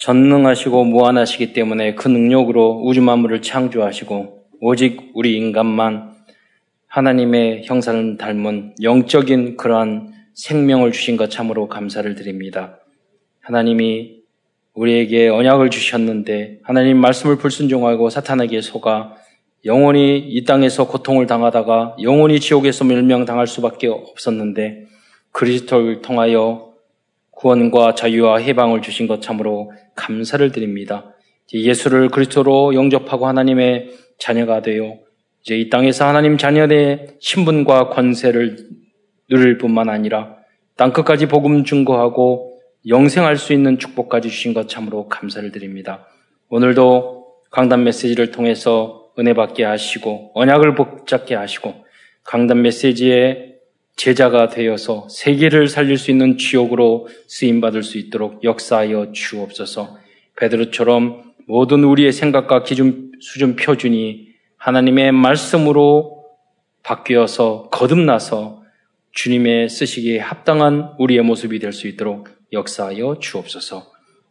전능하시고 무한하시기 때문에 그 능력으로 우주 만물을 창조하시고 오직 우리 인간만 하나님의 형상을 닮은 영적인 그러한 생명을 주신 것 참으로 감사를 드립니다. 하나님이 우리에게 언약을 주셨는데 하나님 말씀을 불순종하고 사탄에게 속아 영원히 이 땅에서 고통을 당하다가 영원히 지옥에서 멸명당할 수밖에 없었는데 그리스도를 통하여 구원과 자유와 해방을 주신 것 참으로 감사를 드립니다. 예수를 그리스도로 영접하고 하나님의 자녀가 되어 이제 이 땅에서 하나님 자녀의 신분과 권세를 누릴 뿐만 아니라 땅 끝까지 복음 증거하고 영생할 수 있는 축복까지 주신 것 참으로 감사를 드립니다. 오늘도 강단 메시지를 통해서 은혜 받게 하시고 언약을 복잡게 하시고 강단 메시지의 제자가 되어서 세계를 살릴 수 있는 지옥으로 쓰임 받을 수 있도록 역사하여 주옵소서. 베드로처럼 모든 우리의 생각과 기준 수준 표준이 하나님의 말씀으로 바뀌어서 거듭나서 주님의 쓰시기에 합당한 우리의 모습이 될 수 있도록 역사하여 주옵소서.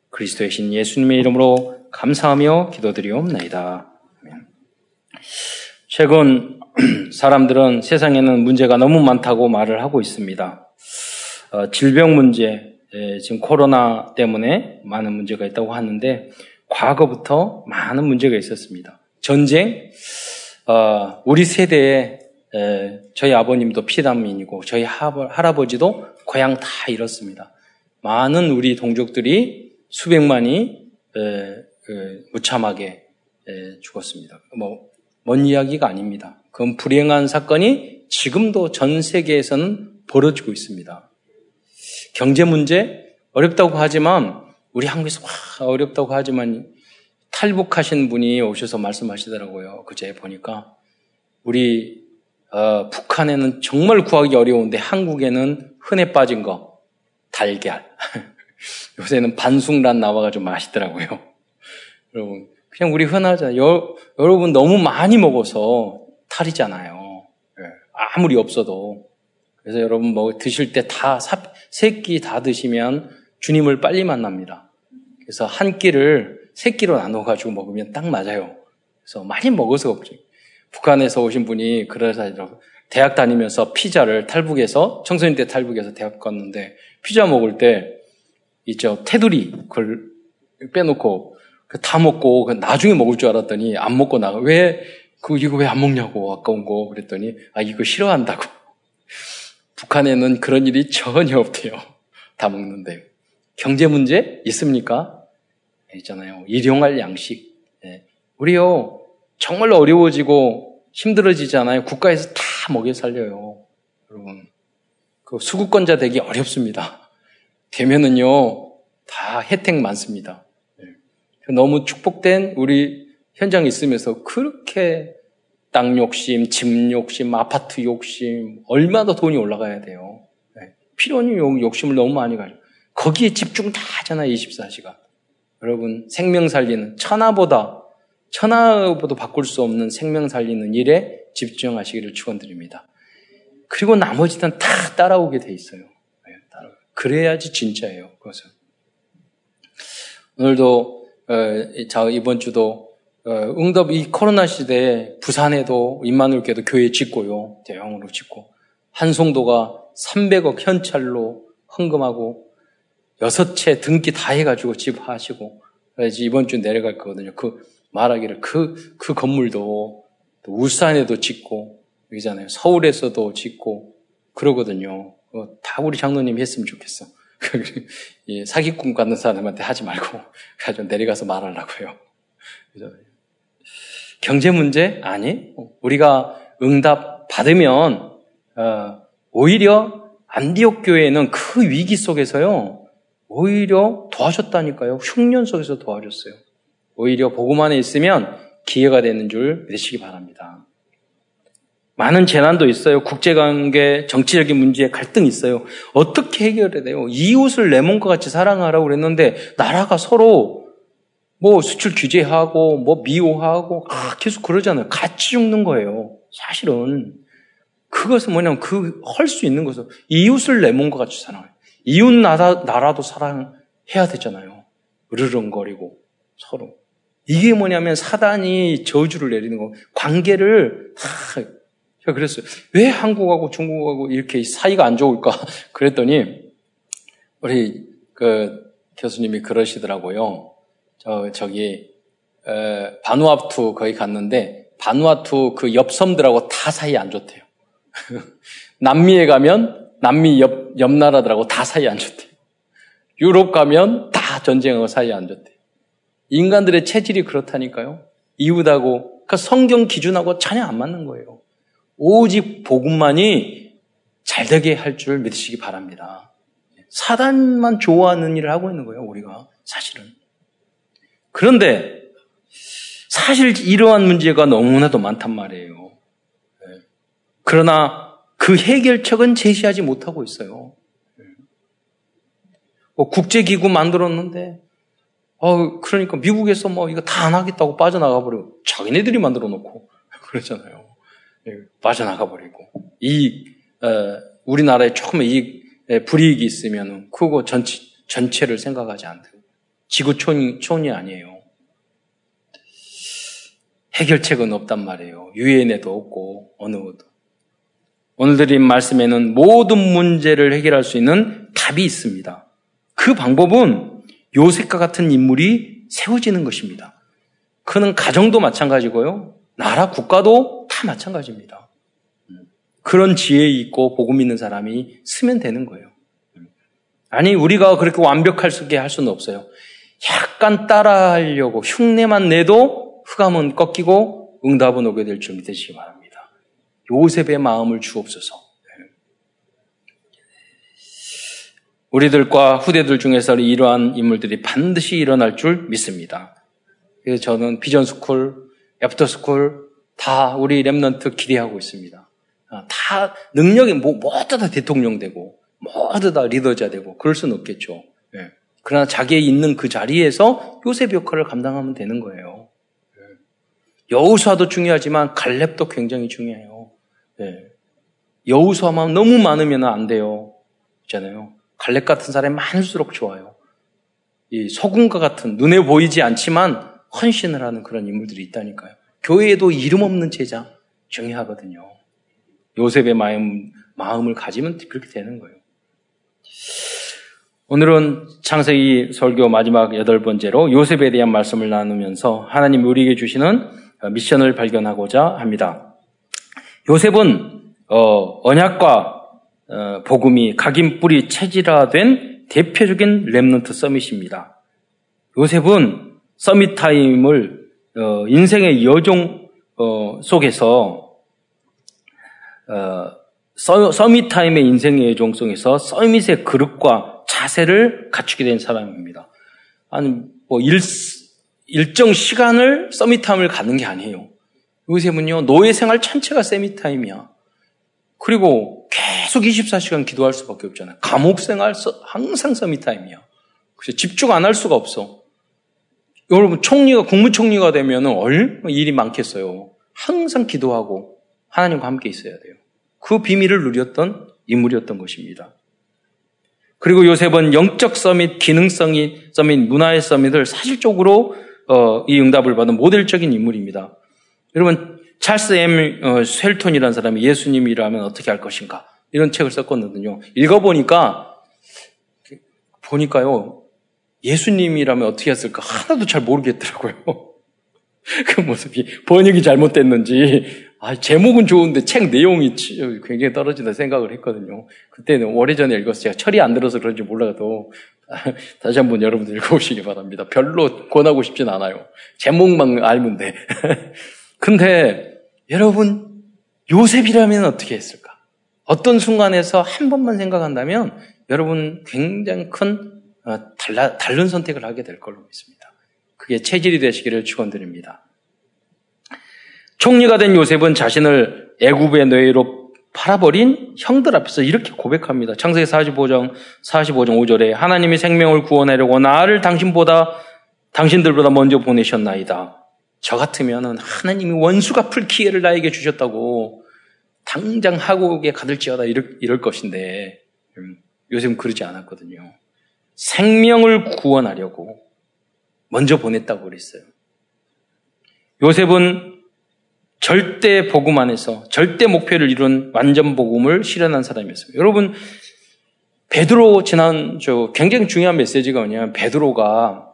그리스도의 신 예수님의 이름으로 감사하며 기도드리옵나이다. 최근 사람들은 세상에는 문제가 너무 많다고 말을 하고 있습니다. 어, 질병 문제, 예, 지금 코로나 때문에 많은 문제가 있다고 하는데 과거부터 많은 문제가 있었습니다. 전쟁, 어, 우리 세대에 에, 저희 아버님도 피난민이고 저희 할아버지도 고향 다 잃었습니다. 많은 우리 동족들이 수백만이 에, 그, 무참하게 에, 죽었습니다. 뭐 먼 이야기가 아닙니다. 그건 불행한 사건이 지금도 전 세계에서는 벌어지고 있습니다. 경제 문제 어렵다고 하지만 우리 한국에서 와 어렵다고 하지만 탈북하신 분이 오셔서 말씀하시더라고요. 그제 보니까 우리 어, 북한에는 정말 구하기 어려운데 한국에는 흔해 빠진 거 달걀. 요새는 반숙란 나와가지고 맛있더라고요. 여러분 그냥 우리 흔하잖아요. 여, 러분 너무 많이 먹어서 탈이잖아요. 예, 아무리 없어도. 그래서 여러분 뭐 드실 때 다 세 끼 다 드시면 주님을 빨리 만납니다. 그래서 한 끼를 세 끼로 나눠 가지고 먹으면 딱 맞아요. 그래서 많이 먹어서 없죠. 북한에서 오신 분이 그래서 대학 다니면서 피자를 탈북해서 청소년 때 탈북해서 대학 갔는데 피자 먹을 때 있죠 테두리 그걸 빼놓고 그다 먹고 그 나중에 먹을 줄 알았더니 안 먹고 나가. 왜, 그, 이거 왜 안 먹냐고, 아까운 거. 그랬더니, 아, 이거 싫어한다고. 북한에는 그런 일이 전혀 없대요. 다 먹는데. 경제 문제 있습니까? 있잖아요. 일용할 양식. 네. 우리요, 정말 어려워지고 힘들어지잖아요. 국가에서 다 먹여 살려요. 여러분. 그 수급권자 되기 어렵습니다. 되면은요, 다 혜택 많습니다. 너무 축복된 우리 현장에 있으면서 그렇게 땅 욕심, 집 욕심, 아파트 욕심, 얼마나 돈이 올라가야 돼요. 네. 필요 없는 욕심을 너무 많이 가지고. 거기에 집중 다 하잖아요, 24시간. 여러분, 생명 살리는, 천하보다, 천하보다 바꿀 수 없는 생명 살리는 일에 집중하시기를 축원드립니다. 그리고 나머지 는 다 따라오게 돼 있어요. 네, 그래야지 진짜예요, 그것은. 오늘도 자, 이번 주도 어, 응답 이 코로나 시대에 부산에도 임마누엘교도 교회 짓고요. 대형으로 짓고 한송도가 300억 현찰로 헌금하고 여섯 채 등기 다 해가지고 집 하시고 그래서 이번 주 내려갈 거거든요. 그 말하기를 그, 그 건물도 울산에도 짓고 여기잖아요. 서울에서도 짓고 그러거든요. 어, 다 우리 장로님이 했으면 좋겠어. 사기꾼 갖는 사람한테 하지 말고 가지고 내려가서 말하려고요. 경제 문제 아니 우리가 응답 받으면 어, 오히려 안디옥 교회는 그 위기 속에서요 오히려 도와줬다니까요 흉년 속에서 도와줬어요. 오히려 안에 있으면 기회가 되는 줄 믿으시기 바랍니다. 많은 재난도 있어요. 국제관계, 정치적인 문제에 갈등이 있어요. 어떻게 해결해야 돼요? 이웃을 내 몸과 같이 사랑하라고 그랬는데 나라가 서로 뭐 수출 규제하고 뭐 미워하고 아, 계속 그러잖아요. 같이 죽는 거예요. 사실은 그것은 뭐냐면 그 할 수 있는 것은 이웃을 내 몸과 같이 사랑해요. 이웃 나라, 나라도 사랑해야 되잖아요. 으르렁거리고 서로. 이게 뭐냐면 사단이 저주를 내리는 거. 관계를 다 제가 그랬어요. 왜 한국하고 중국하고 이렇게 사이가 안 좋을까? 그랬더니 우리 그 교수님이 그러시더라고요. 저 저기 에, 바누아투 거기 갔는데 바누아투 그 옆 섬들하고 다 사이 안 좋대요. 남미에 가면 남미 옆, 옆 나라들하고 다 사이 안 좋대요. 유럽 가면 다 전쟁하고 사이 안 좋대요. 인간들의 체질이 그렇다니까요. 이웃하고, 그러니까 성경 기준하고 전혀 안 맞는 거예요. 오직 복음만이 잘 되게 할 줄 믿으시기 바랍니다. 사단만 좋아하는 일을 하고 있는 거예요, 우리가. 사실은. 그런데, 사실 이러한 문제가 너무나도 많단 말이에요. 네. 그러나 그 해결책은 제시하지 못하고 있어요. 뭐 국제기구 만들었는데, 어, 그러니까 미국에서 뭐 이거 다 안 하겠다고 빠져나가 버리고, 자기네들이 만들어 놓고, 그러잖아요. 예, 빠져나가 버리고. 이, 어, 우리나라에 조금 이 불이익이 있으면 그거 전체, 전체를 생각하지 않고, 지구촌이, 촌이 아니에요. 해결책은 없단 말이에요. 유엔에도 없고, 어느 것도. 오늘 드린 말씀에는 모든 문제를 해결할 수 있는 답이 있습니다. 그 방법은 요셉과 같은 인물이 세워지는 것입니다. 그는 가정도 마찬가지고요. 나라 국가도 다 마찬가지입니다. 그런 지혜 있고 복음 있는 사람이 쓰면 되는 거예요. 아니 우리가 그렇게 완벽하게 할 수는 없어요. 약간 따라하려고 흉내만 내도 흑암은 꺾이고 응답은 오게 될 줄 믿으시기 바랍니다. 요셉의 마음을 주옵소서. 우리들과 후대들 중에서 이러한 인물들이 반드시 일어날 줄 믿습니다. 그래서 저는 vision school, after school 다 우리 Remnant 기대하고 있습니다. 아, 다 능력이 뭐, 모두 다 대통령 되고 모두 다 리더자 되고 그럴 수는 없겠죠. 예. 그러나 자기의 있는 그 자리에서 요셉 역할을 감당하면 되는 거예요. 예. 여우수아도 중요하지만 갈렙도 굉장히 중요해요. 네. 여우수아만 너무 많으면 안 돼요. 있잖아요. 갈렙 같은 사람이 많을수록 좋아요. 이 소금과 같은 눈에 보이지 않지만 헌신을 하는 그런 인물들이 있다니까요. 교회에도 이름 없는 제자 중요하거든요. 요셉의 마음, 마음을 가지면 그렇게 되는 거예요. 오늘은 창세기 설교 마지막 여덟 번째로 요셉에 대한 말씀을 나누면서 하나님 우리에게 주시는 미션을 발견하고자 합니다. 요셉은 어, 언약과 어, 복음이 각인 뿌리 체질화된 대표적인 렘넌트 서밋입니다. 요셉은 summit time을 어, 인생의 여정 어, 속에서 어, summit time의 인생의 여정 속에서 summit의 그릇과 자세를 갖추게 된 사람입니다. 아니 뭐 일, 일정 시간을 summit time을 갖는 게 아니에요. 요셉은요, 노예 생활 전체가 summit time이야. 그리고 계속 24시간 기도할 수밖에 없잖아요. 감옥 생활 항상 세미타임이야. 그래서 집중 안 할 수가 없어. 여러분, 총리가, 국무총리가 되면 얼마나 일이 많겠어요. 항상 기도하고 하나님과 함께 있어야 돼요. 그 비밀을 누렸던 인물이었던 것입니다. 그리고 요셉은 영적 서밋, 기능성이 서밋, 문화의 서밋을 사실적으로 어, 이 응답을 받은 모델적인 인물입니다. 여러분, 찰스 M. 어, 쉘톤이라는 사람이 예수님이라면 어떻게 할 것인가? 이런 책을 썼거든요. 읽어보니까, 보니까요, 예수님이라면 어떻게 했을까? 하나도 잘 모르겠더라고요. 그 모습이 번역이 잘못됐는지, 아, 제목은 좋은데 책 내용이 굉장히 떨어진다 생각을 했거든요. 그때는 오래전에 읽어서 제가 철이 안 들어서 그런지 몰라도 다시 한번 여러분들 읽어보시기 바랍니다. 별로 권하고 싶진 않아요. 제목만 알면 돼. 근데 여러분 요셉이라면 어떻게 했을까? 어떤 순간에서 한 번만 생각한다면 여러분 굉장히 큰 어, 달라, 다른 선택을 하게 될 걸로 믿습니다. 그게 체질이 되시기를 축원드립니다. 총리가 된 요셉은 자신을 애굽의 노예로 팔아버린 형들 앞에서 이렇게 고백합니다. 창세기 45장 45장 5절에 하나님이 생명을 구원하려고 나를 당신보다 당신들보다 먼저 보내셨나이다. 저 같으면 하나님이 원수 갚을 기회를 나에게 주셨다고 당장 하고에 가들지어다 이럴, 이럴 것인데 음, 요즘 그러지 않았거든요. 생명을 구원하려고 먼저 보냈다고 그랬어요. 요셉은 절대 복음 안에서 절대 목표를 이룬 완전 복음을 실현한 사람이었어요. 여러분 베드로 지난 저 굉장히 중요한 메시지가 뭐냐면 베드로가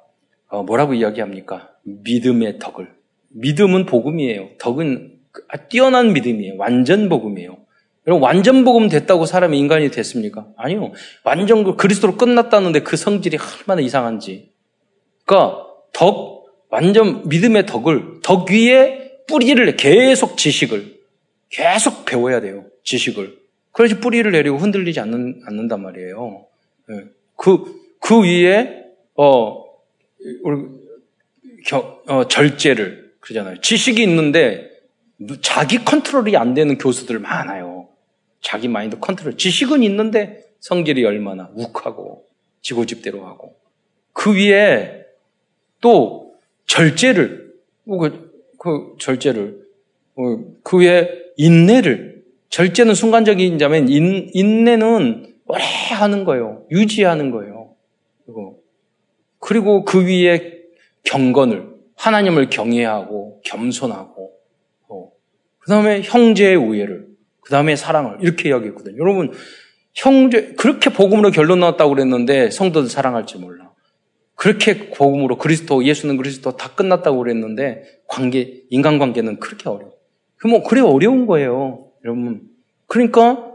어, 뭐라고 이야기합니까? 믿음의 덕을. 믿음은 복음이에요. 덕은 아, 뛰어난 믿음이에요. 완전 복음이에요. 여러분 완전 복음 됐다고 사람이 인간이 됐습니까? 아니요. 완전 그 그리스도로 끝났다는데 그 성질이 얼마나 이상한지. 그러니까 덕 완전 믿음의 덕을 덕 위에 뿌리를 계속 지식을 계속 배워야 돼요. 지식을. 그래야지 뿌리를 내리고 흔들리지 않는, 않는단 말이에요. 네. 그, 그 위에, 어, 우리, 겨, 어, 절제를, 그러잖아요. 지식이 있는데, 자기 컨트롤이 안 되는 교수들 많아요. 자기 마인드 컨트롤. 지식은 있는데, 성질이 얼마나 욱하고, 지고집대로 하고. 그 위에, 또, 절제를, 뭐 그, 그 절제를, 어, 그 위에 인내를, 절제는 순간적인 자면 인, 인내는 오래 하는 거예요. 유지하는 거예요. 그리고, 그리고 그 위에 경건을, 하나님을 경외하고, 겸손하고, 어, 그 다음에 형제의 우애를, 그 다음에 사랑을, 이렇게 이야기했거든요. 여러분, 형제, 그렇게 복음으로 결론 나왔다고 그랬는데 성도들 사랑할지 몰라. 그렇게 복음으로 그리스도, 예수는 그리스도 다 끝났다고 그랬는데 관계, 인간관계는 그렇게 어려워. 그 뭐, 그래 어려운 거예요. 여러분. 그러니까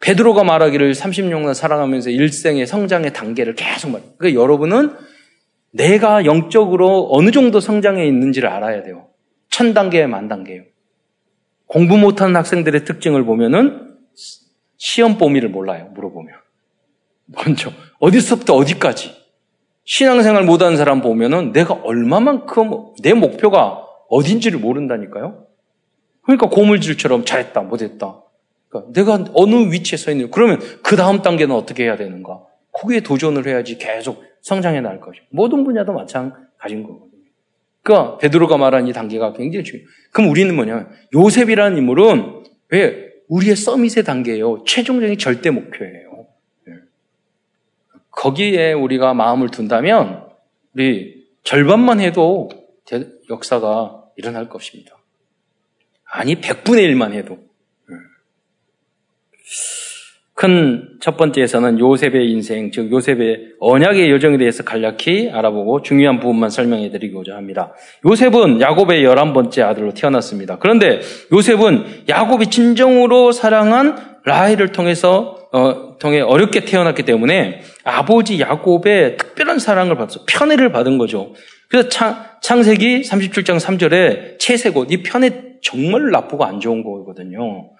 베드로가 말하기를 36년 살아가면서 일생의 성장의 단계를 계속 말. 그러니까 여러분은 내가 영적으로 어느 정도 성장해 있는지를 알아야 돼요. 천 단계, 만 단계요. 공부 못하는 학생들의 특징을 보면은 시험 범위를 몰라요. 물어보면. 먼저 어디서부터 어디까지. 신앙생활 못하는 사람 보면은 내가 얼마만큼 내 목표가 어딘지를 모른다니까요. 그러니까 고물질처럼 잘했다, 못했다. 그러니까 내가 어느 위치에 서 있는, 그러면 그 다음 단계는 어떻게 해야 되는가? 거기에 도전을 해야지 계속 성장해 나갈 것이고. 모든 분야도 마찬가지인 거거든요. 그러니까 베드로가 말한 이 단계가 굉장히 중요해요. 그럼 우리는 뭐냐? 요셉이라는 인물은 왜? 우리의 서밋의 단계예요. 최종적인 절대 목표예요. 예. 거기에 우리가 마음을 둔다면 우리 절반만 해도 역사가 일어날 것입니다. 아니, 100분의 1만 해도. 큰 첫 번째에서는 요셉의 인생, 즉 요셉의 언약의 여정에 대해서 간략히 알아보고 중요한 부분만 설명해 드리고자 합니다. 요셉은 야곱의 열한 번째 아들로 태어났습니다. 그런데 요셉은 야곱이 진정으로 사랑한 라헬을 통해서 어, 통해 어렵게 태어났기 때문에 아버지 야곱의 특별한 사랑을 받았어. 편애를 받은 거죠. 그래서 창, 창세기 37장 3절에 채색옷, 이 편애 정말 나쁘고 안 좋은 거거든요.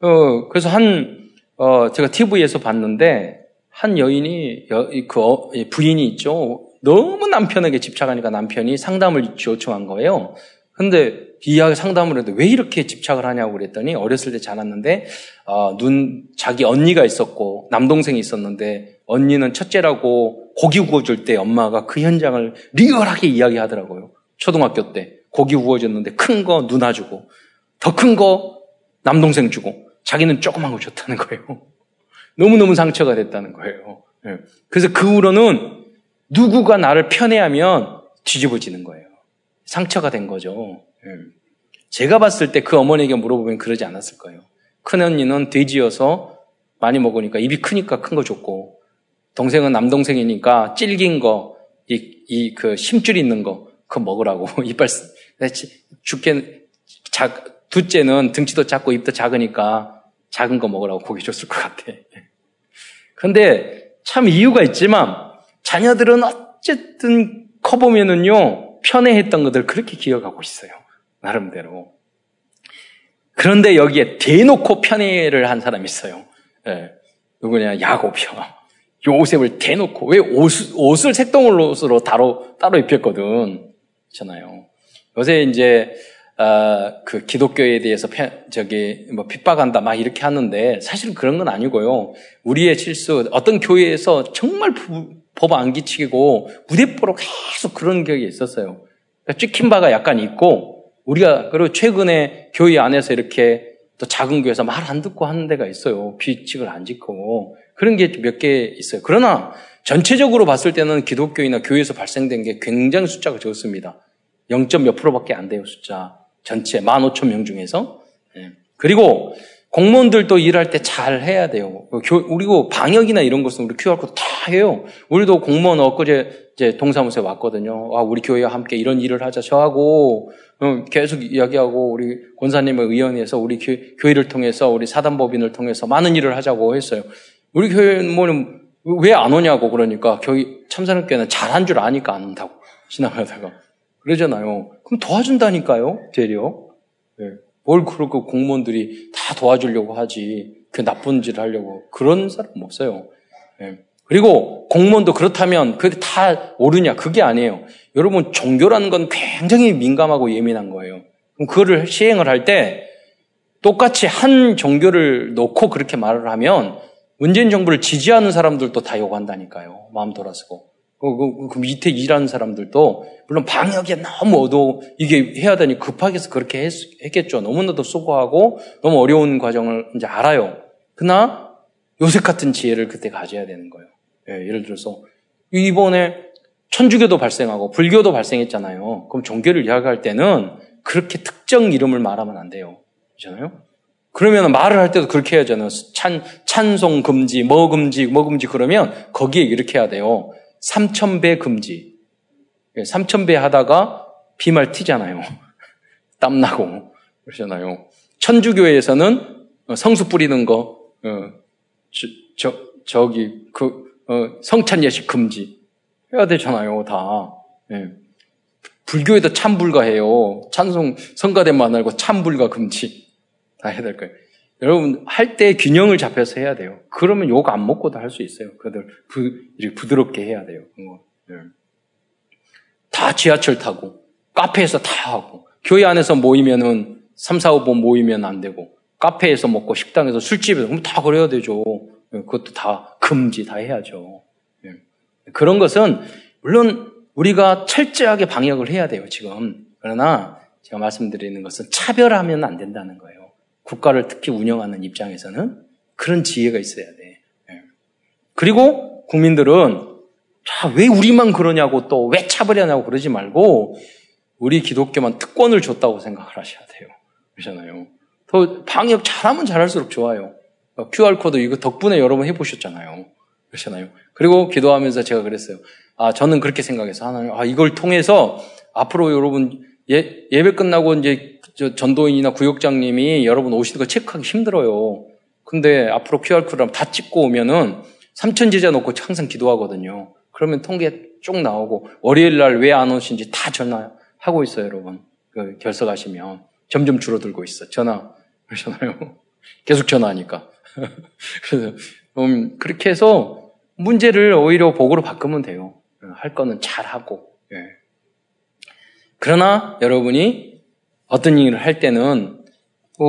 어, 그래서 한, 어, 제가 TV에서 봤는데, 한 여인이, 여, 그 어, 부인이 있죠. 너무 남편에게 집착하니까 남편이 상담을 요청한 거예요. 근데 이야기 상담을 해도 왜 이렇게 집착을 하냐고 그랬더니 어렸을 때 자랐는데 어, 눈 자기 언니가 있었고 남동생이 있었는데 언니는 첫째라고 고기 구워줄 때 엄마가 그 현장을 리얼하게 이야기하더라고요. 초등학교 때 고기 구워줬는데 큰 거 누나 주고 더 큰 거 남동생 주고 자기는 조그만 거 줬다는 거예요. 너무너무 상처가 됐다는 거예요. 예. 그래서 그 후로는 누구가 나를 편애하면 뒤집어지는 거예요. 상처가 된 거죠. 예. 제가 봤을 때 그 어머니에게 물어보면 그러지 않았을 거예요. 큰 언니는 돼지여서 많이 먹으니까 입이 크니까 큰 거 줬고, 동생은 남동생이니까 질긴 거, 이, 이, 그 심줄 있는 거, 그거 먹으라고. 이빨, 죽게, 작, 둘째는 등치도 작고 입도 작으니까 작은 거 먹으라고 고기 줬을 것 같아. 근데 참 이유가 있지만 자녀들은 어쨌든 커보면은요, 편애했던 것들 그렇게 기억하고 있어요. 나름대로. 그런데 여기에 대놓고 편애를 한 사람이 있어요. 예. 누구냐? 야곱이요. 요셉을 대놓고 왜 옷, 옷을 색동으로 따로 따로 입혔거든. 그렇잖아요. 요새 이제 어, 그 기독교에 대해서 편, 저기 뭐 핍박한다 막 이렇게 하는데 사실 그런 건 아니고요. 우리의 실수 어떤 교회에서 정말 법 안 기치고 무대뽀로 계속 그런 격이 있었어요. 그러니까 찍힌 바가 약간 있고 우리가 그리고 최근에 교회 안에서 이렇게 또 작은 교회에서 말 안 듣고 하는 데가 있어요. 규칙을 안 지키고 그런 게 몇 개 있어요. 그러나 전체적으로 봤을 때는 기독교이나 교회에서 발생된 게 굉장히 숫자가 적습니다. 0. 몇 프로밖에 안 돼요, 숫자. 전체 15,000명 중에서. 예. 그리고 공무원들도 일할 때 잘 해야 돼요. 그리고 방역이나 이런 것은 우리 QR코드 다 해요. 우리도 공무원 엊그제 이제 동사무소에 왔거든요. 아, 우리 교회와 함께 이런 일을 하자. 저하고 어, 계속 이야기하고 우리 권사님의 의원에서 우리 교회를 통해서 우리 사단법인을 통해서 많은 일을 하자고 했어요. 우리 교회는 왜 안 오냐고 그러니까 교회 참사랑교회는 잘한 줄 아니까 안 온다고 지나가다가 그러잖아요. 그럼 도와준다니까요, 되려. 네. 뭘 그렇게 공무원들이 다 도와주려고 하지. 그 나쁜 짓을 하려고. 그런 사람 없어요. 네. 그리고 공무원도 그렇다면 그게 다 옳으냐? 그게 아니에요. 여러분, 종교라는 건 굉장히 민감하고 예민한 거예요. 그럼 그거를 시행을 할 때 똑같이 한 종교를 놓고 그렇게 말을 하면 문재인 정부를 지지하는 사람들도 다 요구한다니까요. 마음 돌아서고. 그, 그, 그 밑에 일하는 사람들도 물론 방역에 너무 어두 이게 해야 되니 급하게 해서 그렇게 했, 겠죠 너무나도 수고하고 너무 어려운 과정을 이제 알아요. 그러나 요새 같은 지혜를 그때 가져야 되는 거예요. 예, 예를 들어서 이번에 천주교도 발생하고 불교도 발생했잖아요. 그럼 종교를 이야기할 때는 그렇게 특정 이름을 말하면 안 돼요. 그렇잖아요? 그러면 말을 할 때도 그렇게 해야잖아요. 찬, 찬송 금지, 뭐 금지, 뭐 금지 그러면 거기에 이렇게 해야 돼요. 3,000배 금지. 3,000배 하다가 비말 튀잖아요. 땀나고. 그러잖아요. 천주교에서는 성수 뿌리는 거, 어, 저, 저, 저기, 그, 어, 성찬 예식 금지. 해야 되잖아요, 다. 네. 불교에도 참불가해요. 찬송, 성가대만 알고 참불가 금지. 다 해야 될 거예요. 여러분, 할 때 균형을 잡혀서 해야 돼요. 그러면 욕 안 먹고도 할 수 있어요. 그들 부, 부드럽게 해야 돼요. 네. 다 지하철 타고, 카페에서 다 하고, 교회 안에서 모이면은 3, 4, 5번 모이면 안 되고, 카페에서 먹고, 식당에서 술집에서, 그럼 다 그래야 되죠. 네, 그것도 다 금지, 다 해야죠. 네. 그런 것은, 물론 우리가 철저하게 방역을 해야 돼요, 지금. 그러나, 제가 말씀드리는 것은 차별하면 안 된다는 거예요. 국가를 특히 운영하는 입장에서는 그런 지혜가 있어야 돼. 예. 그리고 국민들은 자, 왜 우리만 그러냐고 또 왜 차별하냐고 그러지 말고 우리 기독교만 특권을 줬다고 생각을 하셔야 돼요. 그러잖아요. 더 방역 잘하면 잘할수록 좋아요. QR코드 이거 덕분에 여러분 해보셨잖아요. 그렇잖아요. 그리고 기도하면서 제가 그랬어요. 아, 저는 그렇게 생각해서 하나님, 아, 이걸 통해서 앞으로 여러분 예, 예배 끝나고 이제 전도인이나 구역장님이 여러분 오시는 거 체크하기 힘들어요. 근데 앞으로 QR코드를 다 찍고 오면은 삼천 제자 놓고 항상 기도하거든요. 그러면 통계 쭉 나오고 월요일 날 왜 안 오신지 다 전화하고 있어요, 여러분. 그 결석하시면 점점 줄어들고 있어. 전화 그러잖아요. 계속 전화하니까. 그래서 음, 그렇게 해서 문제를 오히려 복으로 바꾸면 돼요. 할 거는 잘 하고. 예. 그러나 여러분이 어떤 일을 할 때는 어,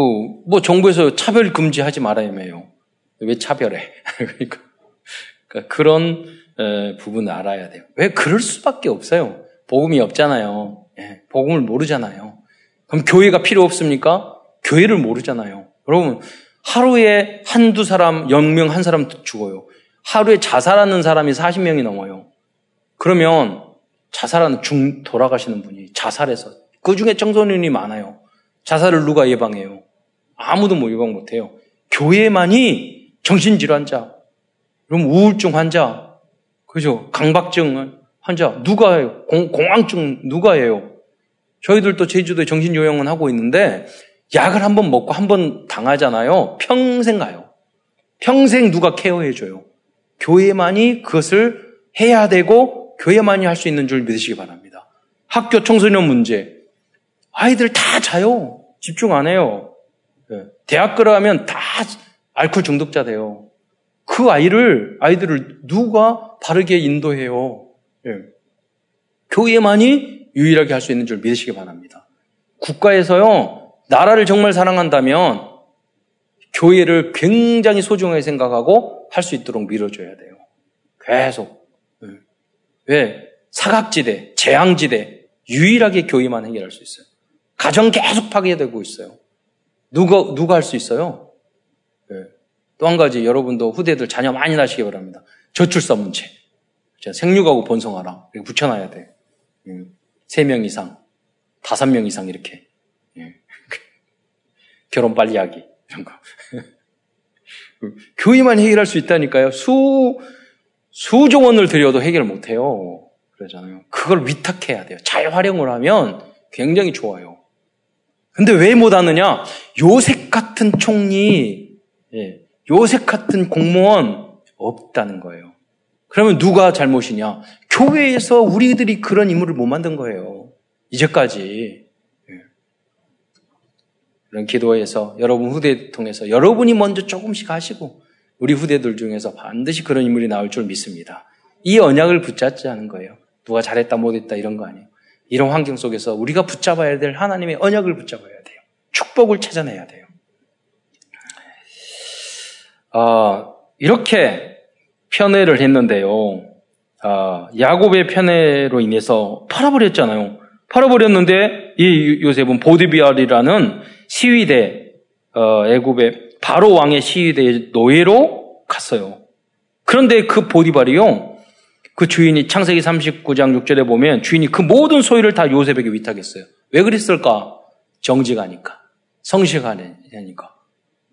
뭐 정부에서 차별 금지하지 말아야 해요. 왜 차별해? 그러니까, 그러니까 그런 부분을 알아야 돼요. 왜 그럴 수밖에 없어요. 복음이 없잖아요. 예, 복음을 모르잖아요. 그럼 교회가 필요 없습니까? 교회를 모르잖아요. 여러분 하루에 한두 사람, 0명 한 사람 죽어요. 하루에 자살하는 사람이 40명이 넘어요. 그러면 자살하는 중 돌아가시는 분이 자살해서 그 중에 청소년이 많아요. 자살을 누가 예방해요? 아무도 뭐 예방 못해요. 교회만이 정신질환자, 그럼 우울증 환자, 그죠? 강박증 환자 누가 해요? 공, 공황증 누가 해요? 저희들도 제주도에 정신 요양은 하고 있는데 약을 한 번 먹고 한 번 당하잖아요. 평생 가요. 평생 누가 케어해줘요. 교회만이 그것을 해야 되고 교회만이 할 수 있는 줄 믿으시기 바랍니다. 학교 청소년 문제, 아이들 다 자요. 집중 안 해요. 예. 대학 들어가면 다 알코올 중독자 돼요. 그 아이를, 아이들을 누가 바르게 인도해요? 예. 교회만이 유일하게 할 수 있는 줄 믿으시기 바랍니다. 국가에서요, 나라를 정말 사랑한다면 교회를 굉장히 소중하게 생각하고 할 수 있도록 밀어줘야 돼요. 계속. 예. 왜? 사각지대, 재앙지대, 유일하게 교회만 해결할 수 있어요. 가정 계속 파괴되고 있어요. 누가, 누가 할 수 있어요? 네. 또한 가지 여러분도 후대들 자녀 많이 낳으시기 바랍니다. 저출산 문제. 생육하고 번성하라. 이렇게 붙여놔야 돼. 세명 이상, 다섯 명 이상 이렇게. 예. 결혼 빨리 하기. 이런 거. 교회만 해결할 수 있다니까요. 수, 수조 원을 들여도 해결 못 해요. 그러잖아요. 그걸 위탁해야 돼요. 잘 활용을 하면 굉장히 좋아요. 근데 왜 못하느냐? 요색 같은 총리, 예, 요색 같은 공무원 없다는 거예요. 그러면 누가 잘못이냐? 교회에서 우리들이 그런 인물을 못 만든 거예요. 이제까지. 예. 이런 기도에서 여러분 후대 통해서 여러분이 먼저 조금씩 하시고 우리 후대들 중에서 반드시 그런 인물이 나올 줄 믿습니다. 이 언약을 붙잡지 않은 거예요. 누가 잘했다 못했다 이런 거 아니에요. 이런 환경 속에서 우리가 붙잡아야 될 하나님의 언약을 붙잡아야 돼요. 축복을 찾아내야 돼요. 어, 이렇게 편애를 했는데요. 어, 야곱의 편애로 인해서 팔아버렸잖아요. 팔아버렸는데 이 요셉은 보디비알이라는 시위대 어, 애굽의 바로 왕의 시위대 노예로 갔어요. 그런데 그 보디발이요. 그 주인이 창세기 39장 6절에 보면 주인이 그 모든 소유를 다 요셉에게 위탁했어요. 왜 그랬을까? 정직하니까. 성실하니까.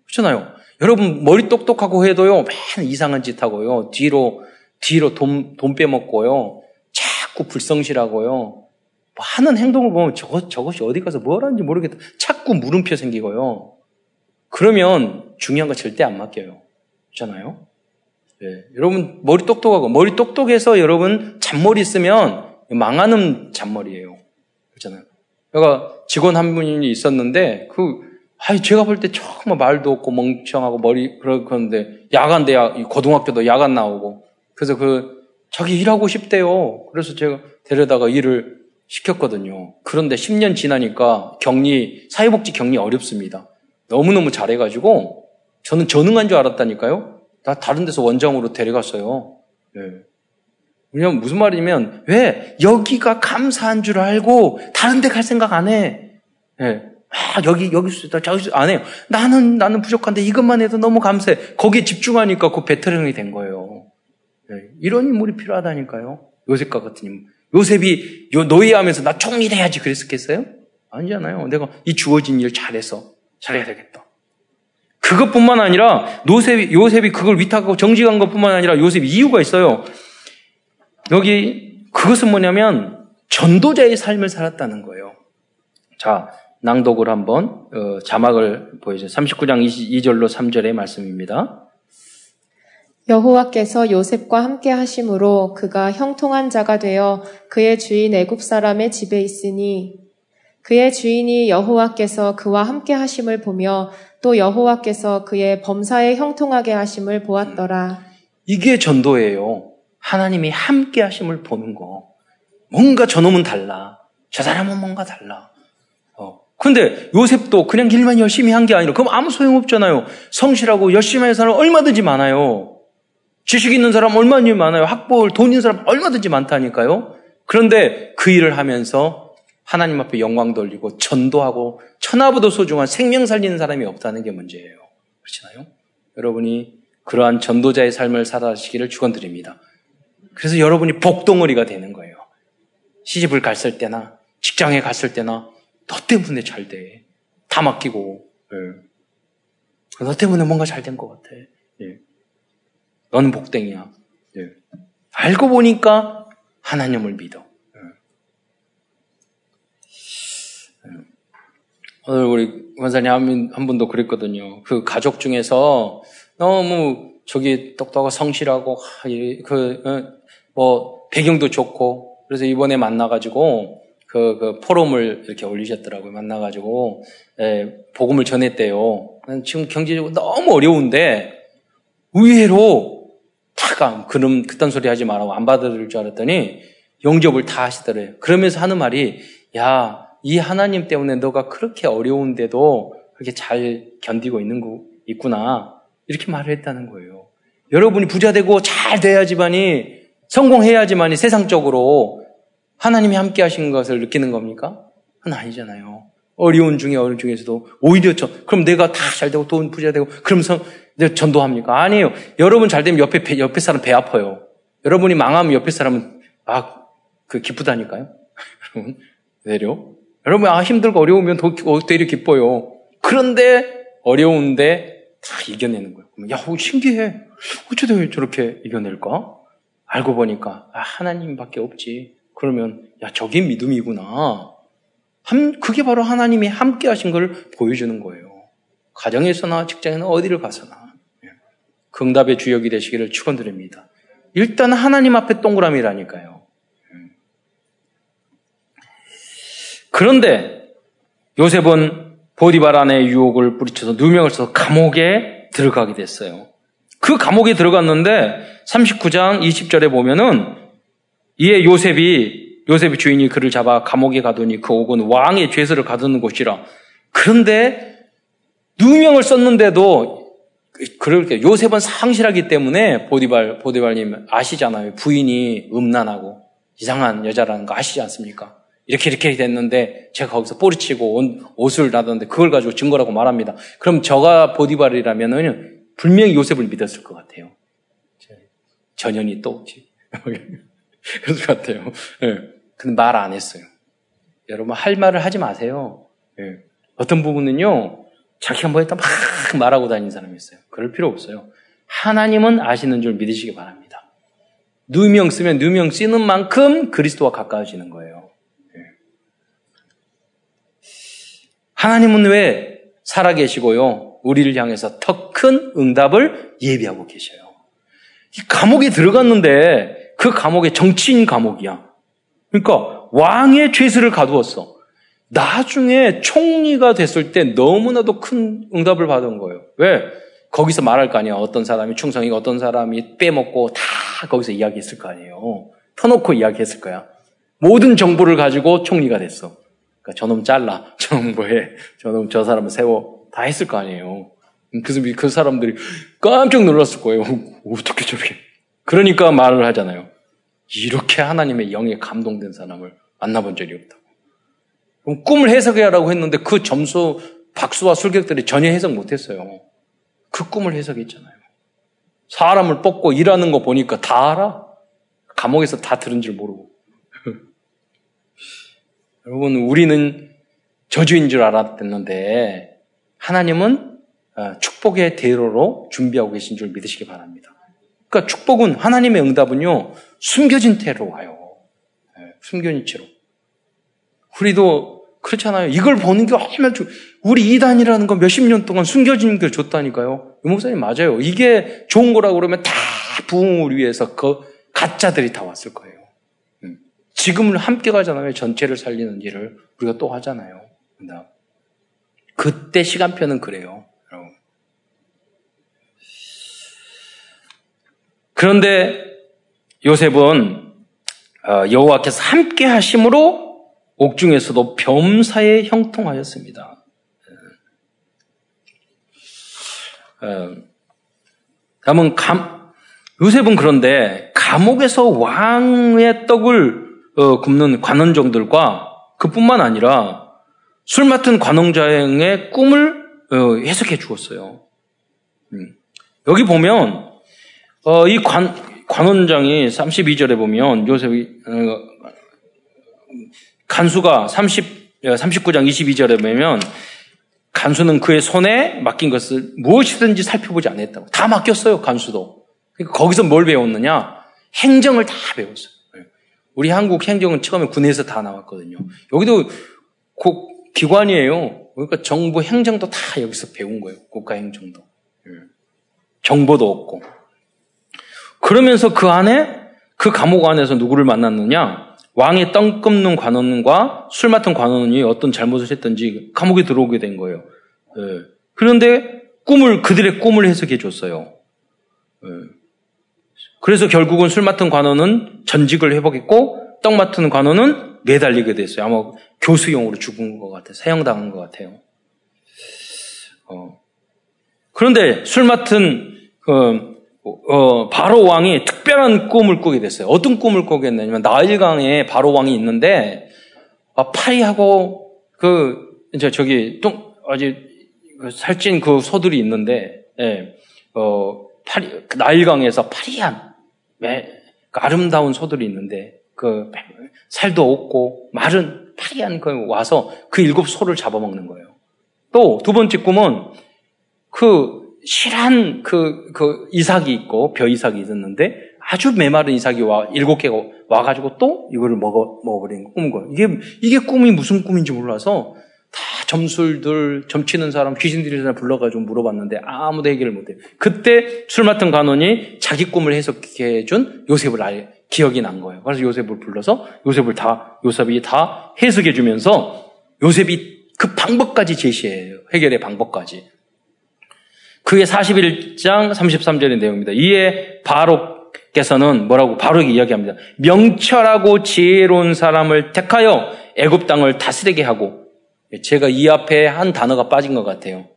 그렇잖아요. 여러분 머리 똑똑하고 해도요. 맨 이상한 짓 하고요. 뒤로 뒤로 돈, 돈 빼먹고요. 자꾸 불성실하고요. 뭐 하는 행동을 보면 저것, 저것이 어디 가서 뭘 하는지 모르겠다. 자꾸 물음표 생기고요. 그러면 중요한 거 절대 안 맡겨요. 그렇잖아요? 네. 여러분 머리 똑똑하고 머리 똑똑해서 여러분 잔머리 쓰면 망하는 잔머리예요. 그렇잖아요. 제가 직원 한 분이 있었는데 그 아이 제가 볼 때 정말 말도 없고 멍청하고 머리 그러는데 야간 대학 고등학교도 야간 나오고 그래서 그 자기 일하고 싶대요. 그래서 제가 데려다가 일을 시켰거든요. 그런데 10년 지나니까 격리 사회복지 격리 어렵습니다. 너무너무 잘해가지고 저는 전능한 줄 알았다니까요. 나 다른 데서 원장으로 데려갔어요. 네. 왜냐면 무슨 말이냐면 왜 여기가 감사한 줄 알고 다른 데 갈 생각 안 해. 네. 아, 여기 여기 있다 저기 안 해요. 나는 나는 부족한데 이것만 해도 너무 감사해. 거기에 집중하니까 그 베테랑이 된 거예요. 네. 이런 인물이 필요하다니까요. 요셉과 같은 인물. 요셉이 요 노예하면서 나 총리돼야지 그랬었겠어요? 아니잖아요. 내가 이 주어진 일 잘해서 잘해야 되겠다. 그것뿐만 아니라 요셉이, 요셉이 그걸 위탁하고 정직한 것뿐만 아니라 요셉이 이유가 있어요. 여기 그것은 뭐냐면 전도자의 삶을 살았다는 거예요. 자, 낭독을 한번 어, 자막을 보여주세요. 39장 22절로 3절의 말씀입니다. 여호와께서 요셉과 함께 하심으로 그가 형통한 자가 되어 그의 주인 애굽 사람의 집에 있으니 그의 주인이 여호와께서 그와 함께 하심을 보며 또 여호와께서 그의 범사에 형통하게 하심을 보았더라. 이게 전도예요. 하나님이 함께 하심을 보는 거. 뭔가 저놈은 달라. 저 사람은 뭔가 달라. 어. 근데 요셉도 그냥 일만 열심히 한 게 아니라 그럼 아무 소용 없잖아요. 성실하고 열심히 하는 사람 얼마든지 많아요. 지식 있는 사람 얼마든지 많아요. 학벌, 돈 있는 사람 얼마든지 많다니까요. 그런데 그 일을 하면서 하나님 앞에 영광 돌리고 전도하고 천하보다 소중한 생명 살리는 사람이 없다는 게 문제예요. 그렇잖아요? 여러분이 그러한 전도자의 삶을 살아시기를 축원드립니다. 그래서 여러분이 복덩어리가 되는 거예요. 시집을 갔을 때나 직장에 갔을 때나 너 때문에 잘 돼. 다 맡기고. 예. 너 때문에 뭔가 잘 된 것 같아. 예. 너는 복댕이야. 예. 알고 보니까 하나님을 믿어. 오늘 우리 원사님 한, 한 분도 그랬거든요. 그 가족 중에서 너무 저기 똑똑하고 성실하고 그뭐 배경도 좋고 그래서 이번에 만나가지고 그, 그 포럼을 이렇게 올리셨더라고요. 만나가지고 예, 복음을 전했대요. 지금 경제적으로 너무 어려운데 의외로 차감 그럼 그딴 소리 하지 말라고 안 받아들일 줄 알았더니 영접을 다 하시더래요. 그러면서 하는 말이 야 이 하나님 때문에 너가 그렇게 어려운데도 그렇게 잘 견디고 있는 거 있구나. 이렇게 말을 했다는 거예요. 여러분이 부자 되고 잘 돼야지만이 성공해야지만이 세상적으로 하나님이 함께 하신 것을 느끼는 겁니까? 그건 아니잖아요. 어려운 중에 어려운 중에서도 오히려 저 그럼 내가 다 잘 되고 돈 부자 되고 그러면서 내가 전도합니까? 아니에요. 여러분 잘 되면 옆에 옆에 사람 배 아파요. 여러분이 망하면 옆에 사람은 아, 그 기쁘다니까요. 여러분 내려. 여러분 아 힘들고 어려우면 더 되려 기뻐요. 그런데 어려운데 다 이겨내는 거예요. 야, 신기해. 어쩌다 저렇게 이겨낼까? 알고 보니까 아, 하나님밖에 없지. 그러면 야, 저게 믿음이구나. 함, 그게 바로 하나님이 함께 하신 걸 보여주는 거예요. 가정에서나 직장에나 어디를 가서나. 긍답의 주역이 되시기를 축원드립니다. 일단 하나님 앞에 동그라미라니까요. 그런데 요셉은 안에 유혹을 뿌리쳐서 누명을 써서 감옥에 들어가게 됐어요. 그 감옥에 들어갔는데 39장 20절에 보면은 이에 요셉이 요셉의 주인이 그를 잡아 감옥에 가더니 그 옥은 왕의 죄수를 가두는 곳이라. 그런데 누명을 썼는데도 그렇게 요셉은 상실하기 때문에 보디발 보디발님 아시잖아요. 부인이 음란하고 이상한 여자라는 거 아시지 않습니까? 이렇게 이렇게 됐는데 제가 거기서 뿌리치고 옷을 놔뒀는데 그걸 가지고 증거라고 말합니다. 그럼 저가 보디발이라면은 분명히 요셉을 믿었을 것 같아요. 전현이 또 그럴 것 같아요. 네. 근데 말 안 했어요. 여러분 할 말을 하지 마세요. 네. 어떤 부분은요 자기가 뭐 했다 막 말하고 다니는 사람이 있어요. 그럴 필요 없어요. 하나님은 아시는 줄 믿으시기 바랍니다. 누명 쓰면 누명 쓰는 만큼 그리스도와 가까워지는 거예요. 네. 하나님은 왜 살아계시고요? 우리를 향해서 더 큰 응답을 예비하고 계셔요. 이 감옥에 들어갔는데 그 감옥에 정치인 감옥이야. 그러니까 왕의 죄수를 가두었어. 나중에 총리가 됐을 때 너무나도 큰 응답을 받은 거예요. 왜? 거기서 말할 거 아니야. 어떤 사람이 충성이고 어떤 사람이 빼먹고 다 거기서 이야기했을 거 아니에요. 터놓고 이야기했을 거야. 모든 정보를 가지고 총리가 됐어. 그러니까 저놈 잘라. 저놈 뭐해. 저놈 저 사람을 세워. 다 했을 거 아니에요. 그래서 그 사람들이 깜짝 놀랐을 거예요. 어떻게 저렇게. 그러니까 말을 하잖아요. 이렇게 하나님의 영에 감동된 사람을 만나본 적이 없다. 그럼 꿈을 해석해라고 했는데 그 점수 박수와 술객들이 전혀 해석 못했어요. 그 꿈을 해석했잖아요. 사람을 뽑고 일하는 거 보니까 다 알아. 감옥에서 다 들은 줄 모르고. 여러분, 우리는 저주인 줄 알았는데 하나님은 어, 축복의 대로로 준비하고 계신 줄 믿으시기 바랍니다. 그러니까 축복은 하나님의 응답은요 숨겨진 태로 와요. 네, 숨겨진 채로. 우리도 그렇잖아요. 이걸 보는 게 얼마나 중 우리 이단이라는 건 몇십 년 동안 숨겨진 걸 줬다니까요. 유 목사님 맞아요. 이게 좋은 거라고 그러면 다 부흥을 위해서 그 가짜들이 다 왔을 거예요. 음. 지금은 함께 가잖아요. 전체를 살리는 일을 우리가 또 하잖아요. 그때 시간표는 그래요. 그런데 요셉은 어, 여호와께서 함께 하심으로 옥중에서도 범사에 형통하였습니다. 어, 다음은 감, 요셉은 그런데 감옥에서 왕의 떡을 어, 굽는 관원종들과 그뿐만 아니라 술 맡은 관원자의 꿈을 해석해 주었어요. 음. 여기 보면 어, 이 관, 관원장이 32절에 보면 요셉이, 어, 간수가 30, 39장 22절에 보면 간수는 그의 손에 맡긴 것을 무엇이든지 살펴보지 않았다고. 다 맡겼어요, 간수도. 그러니까 거기서 뭘 배웠느냐? 행정을 다 배웠어요. 우리 한국 행정은 처음에 군에서 다 나왔거든요. 여기도 기관이에요. 그러니까 정부 행정도 다 여기서 배운 거예요. 국가 행정도. 예. 정보도 없고. 그러면서 그 안에 그 감옥 안에서 누구를 만났느냐? 왕의 떡 굽는 관원과 술 맡은 관원이 어떤 잘못을 했든지 감옥에 들어오게 된 거예요. 예. 그런데 꿈을 그들의 꿈을 해석해 줬어요. 예. 그래서 결국은 술 맡은 관원은 전직을 회복했고 떡 맡은 관원은 매달리게 됐어요. 아마 교수용으로 죽은 것 같아요. 사형당한 것 같아요. 어. 그런데 술 맡은 그 어, 바로 왕이 특별한 꿈을 꾸게 됐어요. 어떤 꿈을 꾸겠냐면 나일강에 바로 왕이 있는데 아, 파리하고 그 이제 저기 똥 아주 그 살찐 그 소들이 있는데 예, 어, 파리 그 나일강에서 파리한 아름다운 소들이 있는데 그 살도 없고 마른 파리한 그 와서 그 일곱 소를 잡아먹는 거예요. 또 두 번째 꿈은 그 실한 그, 그 이삭이 있고 벼 이삭이 있었는데 아주 메마른 이삭이 와 일곱 개가 와가지고 또 이거를 먹어 먹어버린 꿈인 거예요. 이게 이게 꿈이 무슨 꿈인지 몰라서 다 점술들, 점치는 사람, 귀신들이 사람 불러가지고 물어봤는데 아무도 해결을 못해요. 그때 술 맡은 간원이 자기 꿈을 해석해준 요셉을 알, 기억이 난 거예요. 그래서 요셉을 불러서 요셉을 다, 요셉이 다 해석해주면서 요셉이 그 방법까지 제시해요. 해결의 방법까지. 그게 41장 33절의 내용입니다. 이에 바로께서는 뭐라고 바로에게 이야기합니다. 명철하고 지혜로운 사람을 택하여 애굽 땅을 다스리게 하고 제가 이 앞에 한 단어가 빠진 것 같아요.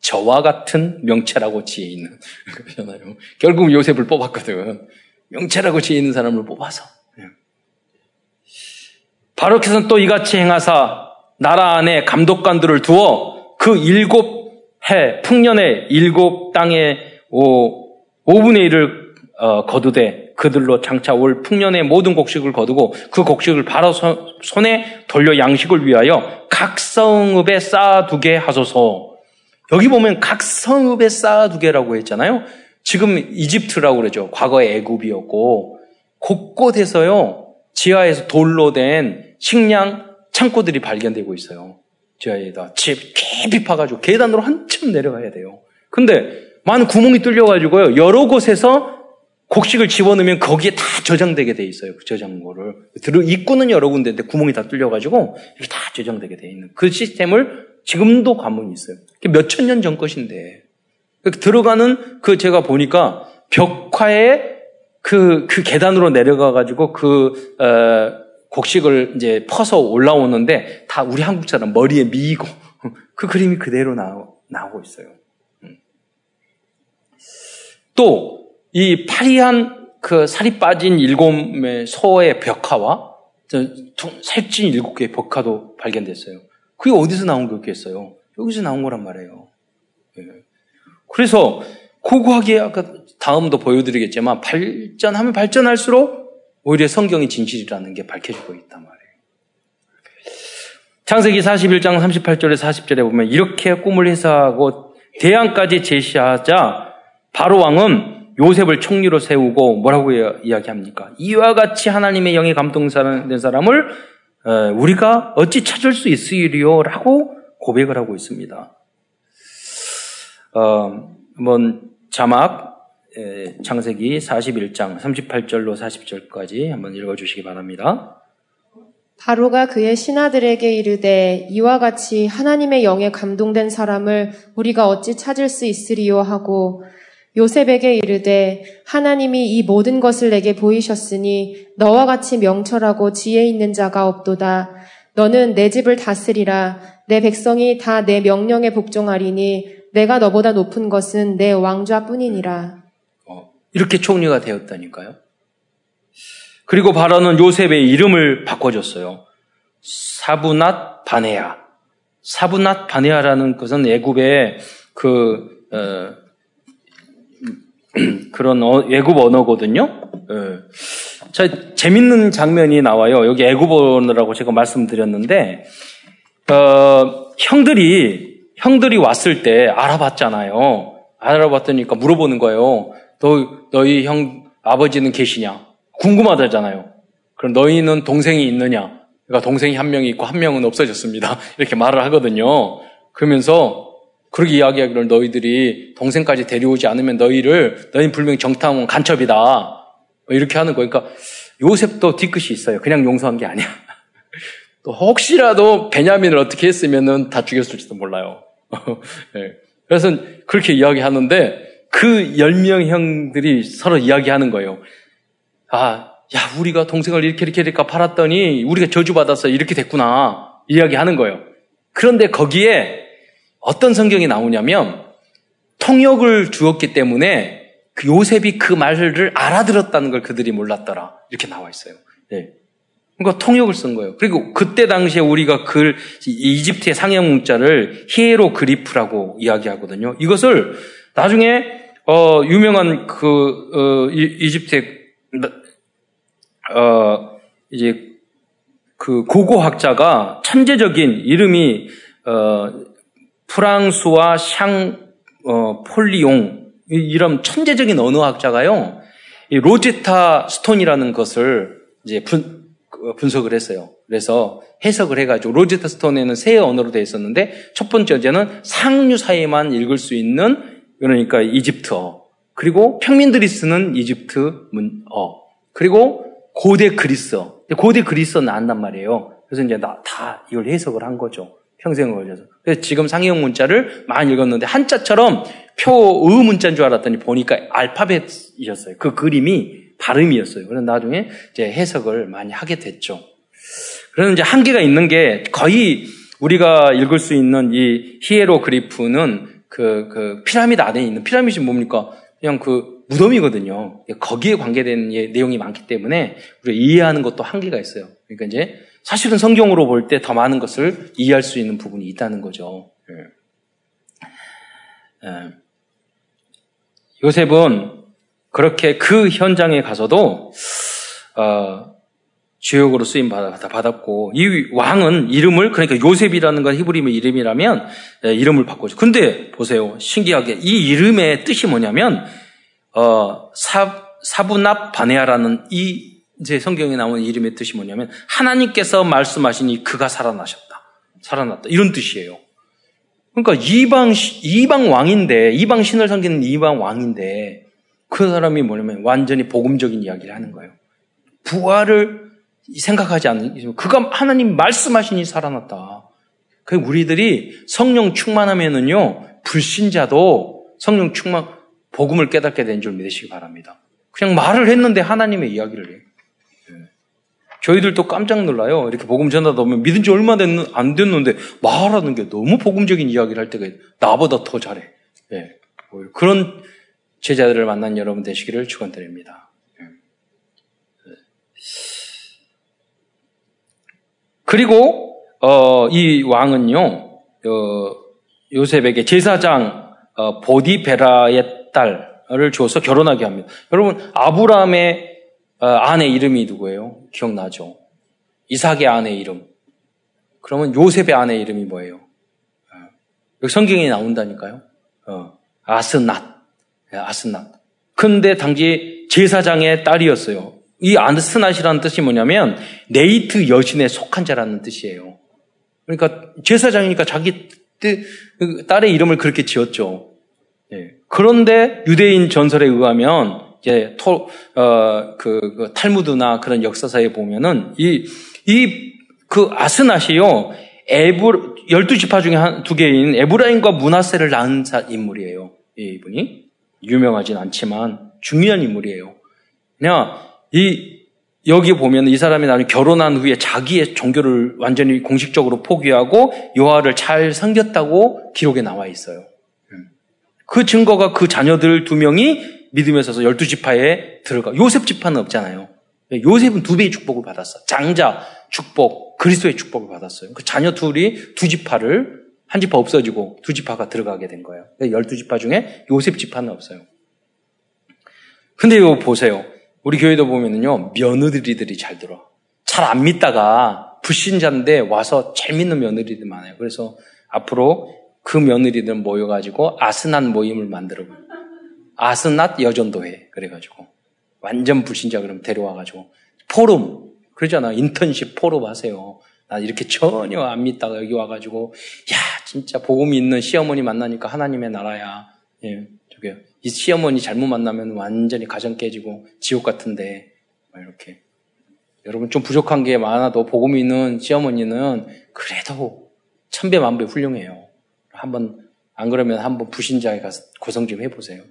저와 같은 명철하고 지혜 있는 그러잖아요. 결국 요셉을 뽑았거든. 명철하고 지혜 있는 사람을 뽑아서. 바로께서는 또 이같이 행하사 나라 안에 감독관들을 두어 그 일곱 해 풍년의 일곱 땅의 오, 5분의 1을 어, 거두되 그들로 장차 올 풍년의 모든 곡식을 거두고 그 곡식을 바로 손에 돌려 양식을 위하여 각 성읍에 쌓아두게 하소서. 여기 보면 각 성읍에 쌓아두게라고 했잖아요. 지금 이집트라고 그러죠. 과거에 애굽이었고 곳곳에서요 지하에서 돌로 된 식량 창고들이 발견되고 있어요. 지하에다 집 깊이 파가지고 계단으로 한참 내려가야 돼요. 근데 많은 구멍이 뚫려가지고요 여러 곳에서 곡식을 집어넣으면 거기에 다 저장되게 돼 있어요. 그 저장고를. 입구는 여러 군데인데 구멍이 다 뚫려가지고 이렇게 다 저장되게 돼 있는 그 시스템을 지금도 관문이 있어요. 몇천 년 전 것인데. 들어가는 그 제가 보니까 벽화에 그, 그 계단으로 내려가가지고 그, 어, 곡식을 이제 퍼서 올라오는데 다 우리 한국처럼 머리에 미이고 그 그림이 그대로 나오, 나오고 있어요. 음. 또 이 파리한 그 살이 빠진 일곱 소의 벽화와 살찐 일곱 개의 벽화도 발견됐어요. 그게 어디서 나온 거겠어요? 여기서 나온 거란 말이에요. 예. 그래서 고고하게 아까 다음도 보여드리겠지만 발전하면 발전할수록 오히려 성경의 진실이라는 게 밝혀지고 있단 말이에요. 창세기 41장 38절에 40절에 보면 이렇게 꿈을 해석하고 대안까지 제시하자 바로 왕은 요셉을 총리로 세우고 뭐라고 이야기합니까? 이와 같이 하나님의 영에 감동된 사람을 우리가 어찌 찾을 수 있으리요 라고 고백을 하고 있습니다. 어, 한번 자막 창세기 41장 38절로 40절까지 한번 읽어주시기 바랍니다. 바로가 그의 신하들에게 이르되 이와 같이 하나님의 영에 감동된 사람을 우리가 어찌 찾을 수 있으리요 하고 요셉에게 이르되 하나님이 이 모든 것을 내게 보이셨으니 너와 같이 명철하고 지혜 있는 자가 없도다. 너는 내 집을 다스리라. 내 백성이 다 내 명령에 복종하리니 내가 너보다 높은 것은 내 왕좌뿐이니라. 어, 이렇게 총리가 되었다니까요. 그리고 바로는 요셉의 이름을 바꿔줬어요. 사부낫 바네아. 사부낫 바네아라는 것은 애굽의 그 어, 그런 어, 애굽 언어거든요. 예. 자, 재밌는 장면이 나와요. 여기 애굽 언어라고 제가 말씀드렸는데 어, 형들이 형들이 왔을 때 알아봤잖아요. 알아봤더니까 물어보는 거예요. 너 너희 형 아버지는 계시냐? 궁금하다잖아요. 그럼 너희는 동생이 있느냐? 그러니까 동생이 한 명이 있고 한 명은 없어졌습니다. 이렇게 말을 하거든요. 그러면서 그렇게 이야기하기를 너희들이 동생까지 데려오지 않으면 너희를 너희 분명히 정탐은 간첩이다. 뭐 이렇게 하는 거니까 그러니까 요셉도 뒤끝이 있어요. 그냥 용서한 게 아니야. 또 혹시라도 베냐민을 어떻게 했으면은 다 죽였을지도 몰라요. 네. 그래서 그렇게 이야기하는데 그 열 명 형들이 서로 이야기하는 거예요. 아, 야, 우리가 동생을 이렇게 이렇게 이렇게 팔았더니 우리가 저주받았어. 이렇게 됐구나. 이야기하는 거예요. 그런데 거기에 어떤 성경이 나오냐면 통역을 주었기 때문에 그 요셉이 그 말을 알아들었다는 걸 그들이 몰랐더라. 이렇게 나와 있어요. 네. 그러니까 통역을 쓴 거예요. 그리고 그때 당시에 우리가 그 이집트의 상형 문자를 히에로 그리프라고 이야기하거든요. 이것을 나중에 어, 유명한 그 어, 이 집트의 어, 이제 그 고고학자가 천재적인 이름이 어, 프랑스와 샹 어, 폴리옹 이런 천재적인 언어학자가요. 이 로제타 스톤이라는 것을 이제 분, 그 분석을 했어요. 그래서 해석을 해가지고 로제타 스톤에는 세 언어로 되어 있었는데 첫 번째 언어는 상류 사회만 읽을 수 있는 그러니까 이집트어 그리고 평민들이 쓰는 이집트 문어 그리고 고대 그리스어 고대 그리스어 나왔단 말이에요. 그래서 이제 나, 다 이걸 해석을 한 거죠. 평생을 걸려서. 그래서 지금 상형 문자를 많이 읽었는데 한자처럼 표의 문자인 줄 알았더니 보니까 알파벳이었어요. 그 그림이 발음이었어요. 그래서 나중에 이제 해석을 많이 하게 됐죠. 그래서 이제 한계가 있는 게 거의 우리가 읽을 수 있는 이 히에로그리프는 그, 그 피라미드 안에 있는 피라미드이 뭡니까? 그냥 그 무덤이거든요. 거기에 관계된 내용이 많기 때문에 우리가 이해하는 것도 한계가 있어요. 그러니까 이제 사실은 성경으로 볼 때 더 많은 것을 이해할 수 있는 부분이 있다는 거죠. 예. 예. 요셉은 그렇게 그 현장에 가서도 어, 주역으로 쓰임 받았고 이 왕은 이름을 그러니까 요셉이라는 건 히브리의 이름이라면 예, 이름을 바꾸죠. 근데 보세요. 신기하게 이 이름의 뜻이 뭐냐면 어, 사, 사부납 바네아라는 이 이제 성경에 나오는 이름의 뜻이 뭐냐면 하나님께서 말씀하시니 그가 살아나셨다. 살아났다. 이런 뜻이에요. 그러니까 이방 이방 왕인데 이방 신을 섬기는 이방 왕인데 그 사람이 뭐냐면 완전히 복음적인 이야기를 하는 거예요. 부활을 생각하지 않는 그가 하나님 말씀하시니 살아났다. 그 우리들이 성령 충만하면은요 불신자도 성령 충만 복음을 깨닫게 된 줄 믿으시기 바랍니다. 그냥 말을 했는데 하나님의 이야기를 해요. 저희들도 깜짝 놀라요. 이렇게 복음 전하다 보면 믿은 지 얼마 됐는, 안 됐는데 말하는 게 너무 복음적인 이야기를 할 때가 나보다 더 잘해. 예. 그런 제자들을 만난 여러분 되시기를 축원드립니다. 예. 그리고 어, 이 왕은요 어, 요셉에게 제사장 어, 보디베라의 딸을 줘서 결혼하게 합니다. 여러분 아브라함의 어, 아내 이름이 누구예요? 기억나죠? 이삭의 아내 이름. 그러면 요셉의 아내 이름이 뭐예요? 어, 여기 성경에 나온다니까요. 어, 아스낫. 예, 아스낫. 근데 당시 제사장의 딸이었어요. 이 아스낫이라는 뜻이 뭐냐면 네이트 여신에 속한 자라는 뜻이에요. 그러니까 제사장이니까 자기 그 딸의 이름을 그렇게 지었죠. 네. 그런데 유대인 전설에 의하면 이제 토, 어, 그, 그 탈무드나 그런 역사사에 보면은 이, 이, 그 아스낫이요, 에브, 열두 지파 중에 한, 두 개인 에브라임과 문하세를 낳은 인물이에요. 이분이. 유명하진 않지만 중요한 인물이에요. 그냥 이, 여기 보면 이 사람이 나는 결혼한 후에 자기의 종교를 완전히 공식적으로 포기하고 요하를 잘 섬겼다고 기록에 나와 있어요. 음. 그 증거가 그 자녀들 두 명이 믿음에 서서 열두 지파에 들어가. 요셉 지파는 없잖아요. 요셉은 두 배의 축복을 받았어. 장자 축복, 그리스도의 축복을 받았어요. 그 자녀 둘이 두 지파를 한 지파 없어지고 두 지파가 들어가게 된 거예요. 열두 지파 중에 요셉 지파는 없어요. 근데 이거 보세요. 우리 교회도 보면은요, 며느리들이 잘 들어. 잘 안 믿다가 불신자인데 와서 잘 믿는 며느리들 많아요. 그래서 앞으로 그 며느리들 모여가지고 아스난 모임을 만들어 아스낫 여전도회 그래가지고 완전 불신자 그럼 데려와가지고 포럼 그러잖아 인턴십 포럼 하세요. 나 이렇게 전혀 안 믿다가 여기 와가지고 야 진짜 복음이 있는 시어머니 만나니까 하나님의 나라야. 예, 저게 이 시어머니 잘못 만나면 완전히 가정 깨지고 지옥 같은데 이렇게 여러분 좀 부족한 게 많아도 복음이 있는 시어머니는 그래도 천배 만배 훌륭해요. 한번 안 그러면 한번 부신자에 가서 고성 좀 해보세요.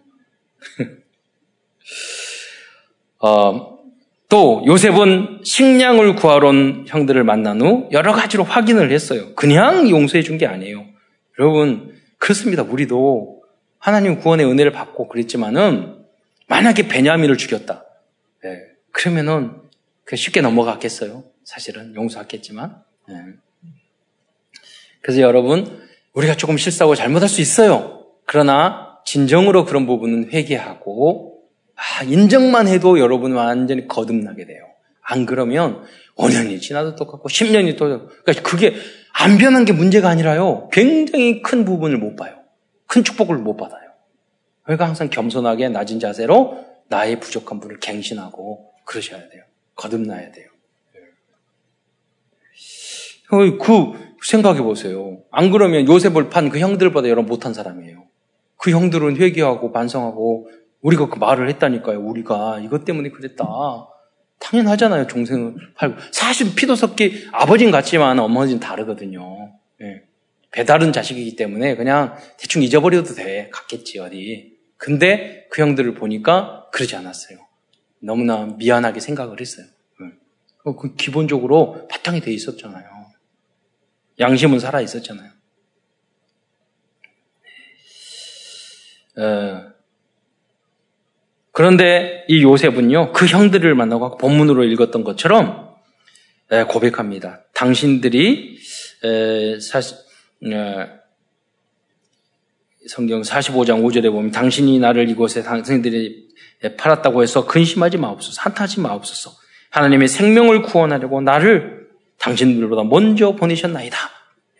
어, 또 요셉은 식량을 구하러 온 형들을 만난 후 여러 가지로 확인을 했어요. 그냥 용서해 준 게 아니에요. 여러분 그렇습니다. 우리도 하나님 구원의 은혜를 받고 그랬지만은 만약에 베냐민을 죽였다. 네. 그러면은 쉽게 넘어갔겠어요. 사실은 용서했겠지만. 네. 그래서 여러분 우리가 조금 실수하고 잘못할 수 있어요. 그러나 진정으로 그런 부분은 회개하고 아, 인정만 해도 여러분은 완전히 거듭나게 돼요. 안 그러면 5년이 지나도 똑같고 10년이 또 그러니까 그게 안 변한 게 문제가 아니라요. 굉장히 큰 부분을 못 봐요. 큰 축복을 못 받아요. 그러니까 항상 겸손하게 낮은 자세로 나의 부족한 분을 갱신하고 그러셔야 돼요. 거듭나야 돼요. 어, 그 생각해 보세요. 안 그러면 요셉을 판 그 형들보다 여러분 못한 사람이에요. 그 형들은 회개하고 반성하고 우리가 그 말을 했다니까요. 우리가 이것 때문에 그랬다. 당연하잖아요. 종생을 팔고. 사실 피도 섞기 아버지는 같지만 어머니는 다르거든요. 예. 배다른 자식이기 때문에 그냥 대충 잊어버려도 돼. 갔겠지 어디. 근데 그 형들을 보니까 그러지 않았어요. 너무나 미안하게 생각을 했어요. 예. 그 기본적으로 바탕이 돼 있었잖아요. 양심은 살아 있었잖아요. 어, 그런데 이 요셉은요, 그 형들을 만나고 본문으로 읽었던 것처럼 고백합니다. 당신들이 사시, 어, 성경 45장 5절에 보면 당신이 나를 이곳에 당신들이 팔았다고 해서 근심하지 마옵소서, 한탄하지 마옵소서. 하나님의 생명을 구원하려고 나를 당신들보다 먼저 보내셨나이다.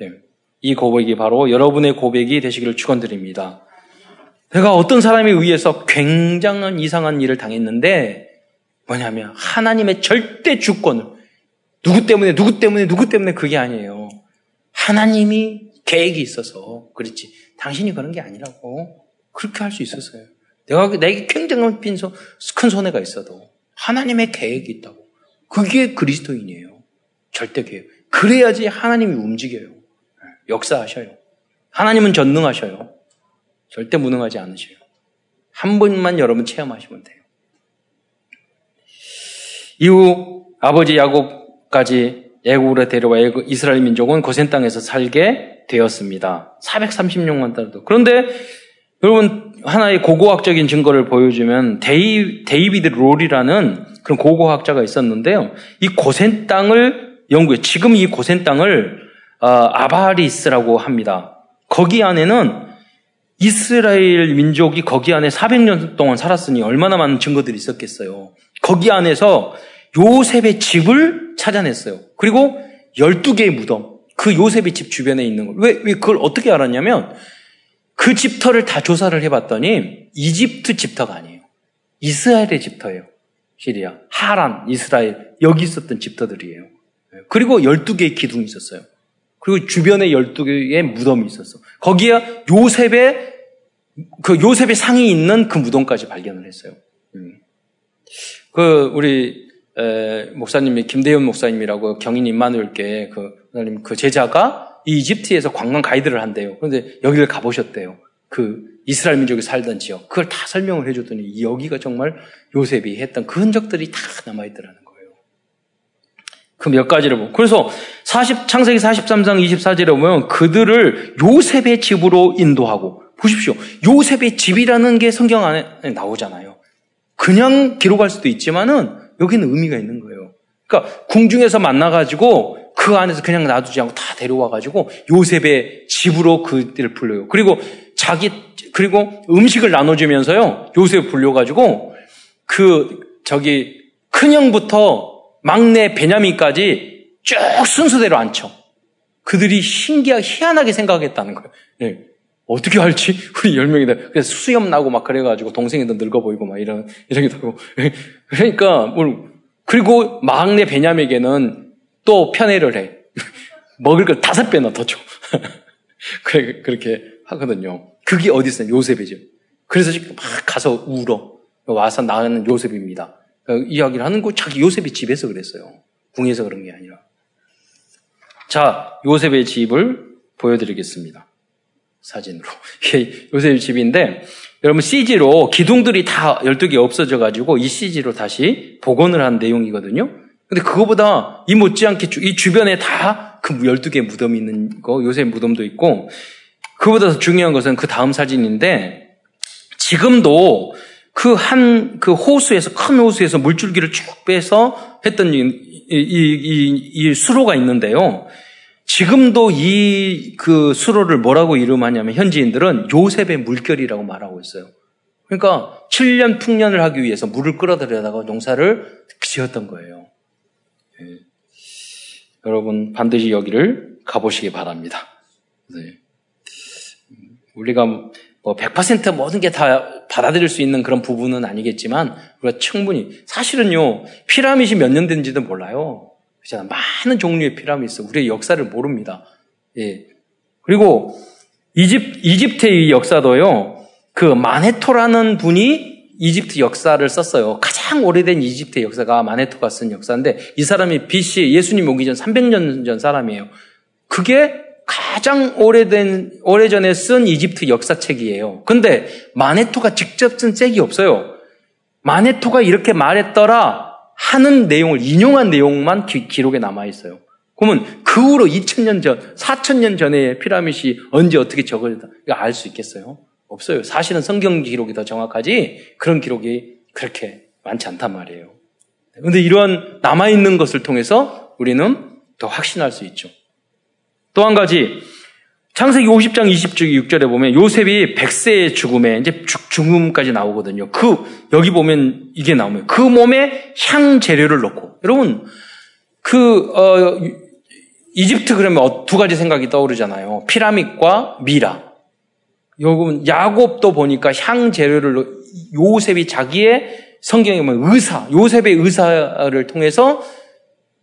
예. 이 고백이 바로 여러분의 고백이 되시기를 축원드립니다. 내가 어떤 사람에 의해서 굉장한 이상한 일을 당했는데 뭐냐면 하나님의 절대 주권을 누구 때문에 누구 때문에 누구 때문에 그게 아니에요. 하나님이 계획이 있어서 그렇지. 당신이 그런 게 아니라고 그렇게 할 수 있었어요. 내가 내게 굉장한 빈소, 큰 손해가 있어도 하나님의 계획이 있다고. 그게 그리스도인이에요. 절대 계획. 그래야지 하나님이 움직여요. 역사하셔요. 하나님은 전능하셔요. 절대 무능하지 않으셔요. 한 번만 여러분 체험하시면 돼요. 이후 아버지 야곱까지 애굽으로 데려와 이스라엘 민족은 고센 땅에서 살게 되었습니다. 436만 달도. 그런데 여러분 하나의 고고학적인 증거를 보여주면 데이, 데이비드 롤이라는 그런 고고학자가 있었는데요. 이 고센 땅을 연구해 지금 이 고센 땅을 어, 아바리스라고 합니다. 거기 안에는 이스라엘 민족이 거기 안에 400년 동안 살았으니 얼마나 많은 증거들이 있었겠어요. 거기 안에서 요셉의 집을 찾아냈어요. 그리고 12개의 무덤, 그 요셉의 집 주변에 있는 걸. 왜, 왜 그걸 어떻게 알았냐면 그 집터를 다 조사를 해봤더니 이집트 집터가 아니에요. 이스라엘의 집터예요. 시리아, 하란, 이스라엘, 여기 있었던 집터들이에요. 그리고 12개의 기둥이 있었어요. 그리고 주변에 12개의 무덤이 있었어. 거기에 요셉의 그 요셉의 상이 있는 그 무덤까지 발견을 했어요. 음. 그 우리 에, 목사님이 김대현 목사님이라고 경인 임마누엘께 그 목사님 그 제자가 이 이집트에서 관광 가이드를 한대요. 그런데 여기를 가보셨대요. 그 이스라엘 민족이 살던 지역. 그걸 다 설명을 해줬더니 여기가 정말 요셉이 했던 그 흔적들이 다 남아있더라는 거예요. 그 몇 가지를 보고. 그래서 40, 창세기 43장 24절에 보면 그들을 요셉의 집으로 인도하고 보십시오. 요셉의 집이라는 게 성경 안에 나오잖아요. 그냥 기록할 수도 있지만은 여기는 의미가 있는 거예요. 그러니까 궁중에서 만나가지고 그 안에서 그냥 놔두지 않고 다 데려와가지고 요셉의 집으로 그들을 불러요. 그리고 자기 그리고 음식을 나눠주면서요 요셉 불려가지고 그 저기 큰 형부터 막내 베냐민까지 쭉 순서대로 앉혀. 그들이 신기하게 희한하게 생각했다는 거예요. 네. 어떻게 할지 우리 열 명이다. 그래서 수염 나고 막 그래가지고 동생이도 늙어 보이고 막 이런 이러기도 하고. 그러니까 뭘 그리고 막내 베냐민에게는 또 편애를 해. 먹을 걸 다섯 배나 더 줘. 그래 그렇게 하거든요. 그게 어디 있어요? 요셉의 집. 그래서 막 가서 울어. 와서 나는 요셉입니다. 그 이야기를 하는 거 자기 요셉의 집에서 그랬어요. 궁에서 그런 게 아니라. 자, 요셉의 집을 보여드리겠습니다. 사진으로. 요셉의 집인데, 여러분 CG로 기둥들이 다 12개 없어져가지고 이 CG로 다시 복원을 한 내용이거든요. 근데 그거보다 이 못지않게 이 주변에 다 그 12개 무덤이 있는 거, 요셉 무덤도 있고, 그보다 더 중요한 것은 그 다음 사진인데, 지금도 그 한, 그 호수에서, 큰 호수에서 물줄기를 쭉 빼서 했던 이, 이, 이, 이 수로가 있는데요. 지금도 이 그 수로를 뭐라고 이름하냐면 현지인들은 요셉의 물결이라고 말하고 있어요. 그러니까 7년 풍년을 하기 위해서 물을 끌어들여다가 농사를 지었던 거예요. 예. 여러분 반드시 여기를 가보시기 바랍니다. 네. 우리가 뭐 100% 모든 게 다 받아들일 수 있는 그런 부분은 아니겠지만 우리가 충분히 사실은요 피라밋이 몇 년 된지도 몰라요. 많은 종류의 피라밋 있어. 우리의 역사를 모릅니다. 예. 그리고 이집 이집트의 역사도요 그 마네토라는 분이 이집트 역사를 썼어요. 가장 오래된 이집트 역사가 마네토가 쓴 역사인데 이 사람이 BC 예수님 오기 전 300년 전 사람이에요. 그게 가장 오래된 오래전에 쓴 이집트 역사책이에요. 근데 마네토가 직접 쓴 책이 없어요. 마네토가 이렇게 말했더라 하는 내용을 인용한 내용만 기, 록에 남아 있어요. 그러면 그 후로 2000년 전, 4000년 전에 피라밋이 언제 어떻게 적어졌다 알수 있겠어요? 없어요. 사실은 성경 기록이 더 정확하지 그런 기록이 그렇게 많지 않단 말이에요. 그런데 이러한 남아있는 것을 통해서 우리는 더 확신할 수 있죠. 또 한 가지, 창세기 50장 26절에 보면 요셉이 100세의 죽음에 이제 죽음까지 나오거든요. 그, 여기 보면 이게 나오면 그 몸에 향 재료를 넣고. 여러분, 그, 어, 이집트 그러면 두 가지 생각이 떠오르잖아요. 피라밋과 미라. 여러분 야곱도 보니까 향 재료를 요셉이 자기의 성경에 보면 의사 요셉의 의사를 통해서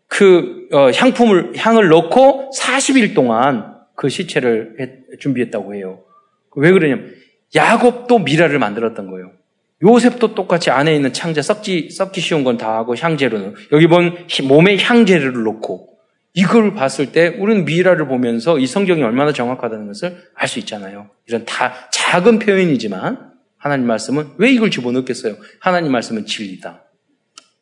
그 어, 향품을 향을 넣고 40일 동안 그 시체를 해, 준비했다고 해요. 왜 그러냐면 야곱도 미라를 만들었던 거예요. 요셉도 똑같이 안에 있는 창자 썩지 썩기 쉬운 건 다 하고 향재료는 여기 보면 몸에 향재료를 넣고 이걸 봤을 때 우리는 미라를 보면서 이 성경이 얼마나 정확하다는 것을 알 수 있잖아요. 이런 다 작은 표현이지만 하나님 말씀은 왜 이걸 집어넣겠어요? 하나님 말씀은 진리다.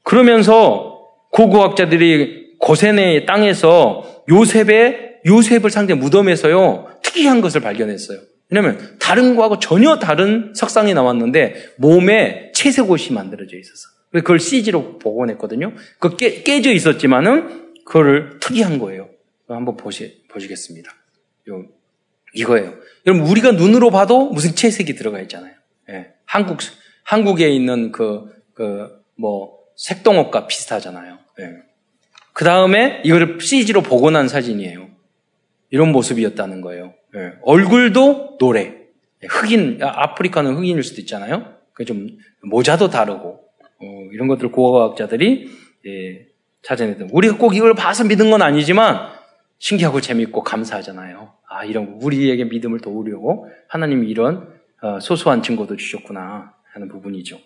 그러면서 고고학자들이 고세네 땅에서 요셉의 요셉을 상대 무덤에서요 특이한 것을 발견했어요. 왜냐하면 다른 거하고 전혀 다른 석상이 나왔는데 몸에 채색 옷이 만들어져 있었어. 그걸 CG로 복원했거든요. 그 깨, 깨져 있었지만은 그거를 특이한 거예요. 한번 보시, 보시겠습니다. 요, 이거예요. 여러분, 우리가 눈으로 봐도 무슨 채색이 들어가 있잖아요. 예. 한국, 한국에 있는 그, 그, 뭐, 색동업과 비슷하잖아요. 예. 그 다음에 이거를 CG로 복원한 사진이에요. 이런 모습이었다는 거예요. 예. 얼굴도 노래. 예, 흑인, 아, 아프리카는 흑인일 수도 있잖아요. 좀 모자도 다르고, 어, 이런 것들 고고학자들이 예, 찾아내던. 우리가 꼭 이걸 봐서 믿은 건 아니지만 신기하고 재밌고 감사하잖아요. 아, 이런 우리에게 믿음을 도우려고 하나님이 이런 어, 소소한 증거도 주셨구나 하는 부분이죠.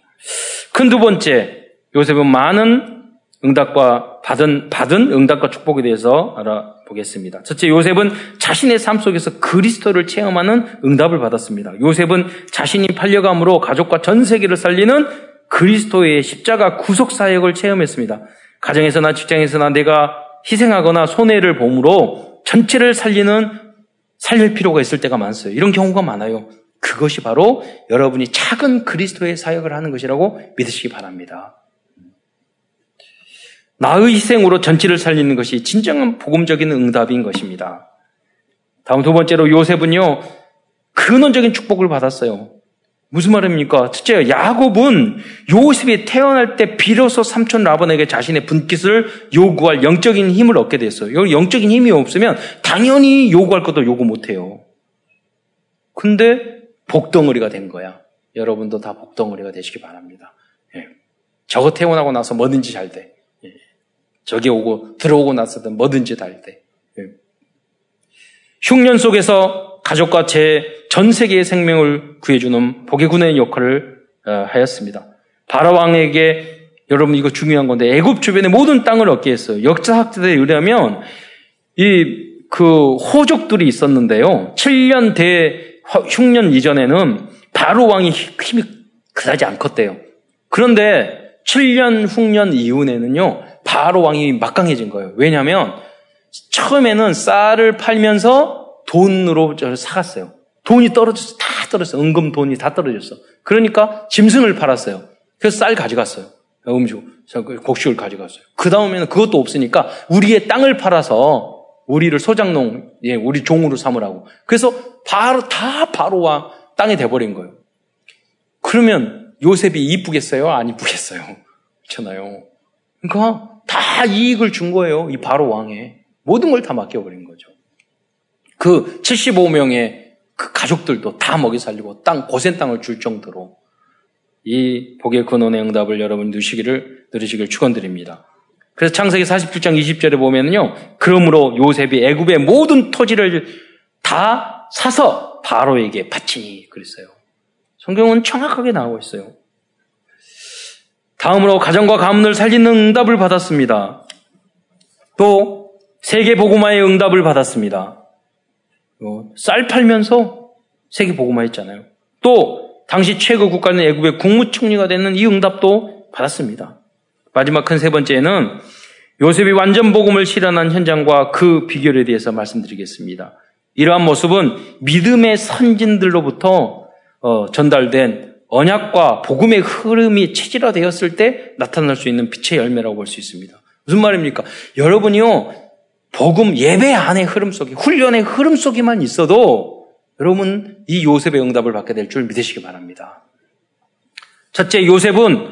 큰 두 번째, 요셉은 많은 응답과 받은 받은 응답과 축복에 대해서 알아보겠습니다. 첫째, 요셉은 자신의 삶 속에서 그리스도를 체험하는 응답을 받았습니다. 요셉은 자신이 팔려감으로 가족과 전 세계를 살리는 그리스도의 십자가 구속 사역을 체험했습니다. 가정에서나 직장에서나 내가 희생하거나 손해를 봄으로 전체를 살리는 살릴 필요가 있을 때가 많어요. 이런 경우가 많아요. 그것이 바로 여러분이 작은 그리스도의 사역을 하는 것이라고 믿으시기 바랍니다. 나의 희생으로 전체를 살리는 것이 진정한 복음적인 응답인 것입니다. 다음 두 번째로 요셉은요, 근원적인 축복을 받았어요. 무슨 말입니까? 첫째, 야곱은 요셉이 태어날 때 비로소 삼촌 라반에게 자신의 분깃을 요구할 영적인 힘을 얻게 됐어요. 영적인 힘이 없으면 당연히 요구할 것도 요구 못해요. 근데 복덩어리가 된 거야. 여러분도 다 복덩어리가 되시기 바랍니다. 예. 저거 태어나고 나서 뭐든지 잘 돼. 예. 저기 오고 들어오고 나서든 뭐든지 잘 돼. 예. 흉년 속에서 가족과 제 전 세계의 생명을 구해주는 복의 군의 역할을 어, 하였습니다. 바라 왕에게 여러분 이거 중요한 건데 애굽 주변의 모든 땅을 얻게 했어요. 역사학자들에 의하면 이 그 호족들이 있었는데요. 7년 대 흉년 이전에는 바로 왕이 힘이 그다지 않컸대요. 그런데 7년 흉년 이후에는요. 바로 왕이 막강해진 거예요. 왜냐하면 처음에는 쌀을 팔면서 돈으로 저를 사갔어요. 돈이 떨어졌어. 다 떨어졌어. 은금 돈이 다 떨어졌어. 그러니까 짐승을 팔았어요. 그래서 쌀 가져갔어요. 음주, 곡식을 가져갔어요. 그 다음에는 그것도 없으니까 우리의 땅을 팔아서 우리를 소장농, 예, 우리 종으로 삼으라고. 그래서 바로, 다 바로와 땅에 돼버린 거예요. 그러면 요셉이 이쁘겠어요? 안 이쁘겠어요? 그렇잖아요. 그러니까 다 이익을 준 거예요. 이 바로 왕에. 모든 걸 다 맡겨버린 거죠. 그 75명의 그 가족들도 다 먹이 살리고 땅, 고센 땅을 줄 정도로 이 복의 근원의 응답을 여러분 누시기를, 누리시길 축원드립니다. 그래서 창세기 47장 20절에 보면요. 그러므로 요셉이 애굽의 모든 토지를 다 사서 바로에게 바치니 그랬어요. 성경은 정확하게 나오고 있어요. 다음으로 가정과 가문을 살리는 응답을 받았습니다. 또 세계 복음화의 응답을 받았습니다. 쌀 팔면서 세계 복음화 했잖아요. 또 당시 최고 국가는 애굽의 국무총리가 되는 이 응답도 받았습니다. 마지막 큰 세 번째는 요셉이 완전 복음을 실현한 현장과 그 비결에 대해서 말씀드리겠습니다. 이러한 모습은 믿음의 선진들로부터 어, 전달된 언약과 복음의 흐름이 체질화되었을 때 나타날 수 있는 빛의 열매라고 볼 수 있습니다. 무슨 말입니까? 여러분이요, 복음 예배 안의 흐름 속에, 훈련의 흐름 속에만 있어도 여러분 이 요셉의 응답을 받게 될 줄 믿으시기 바랍니다. 첫째, 요셉은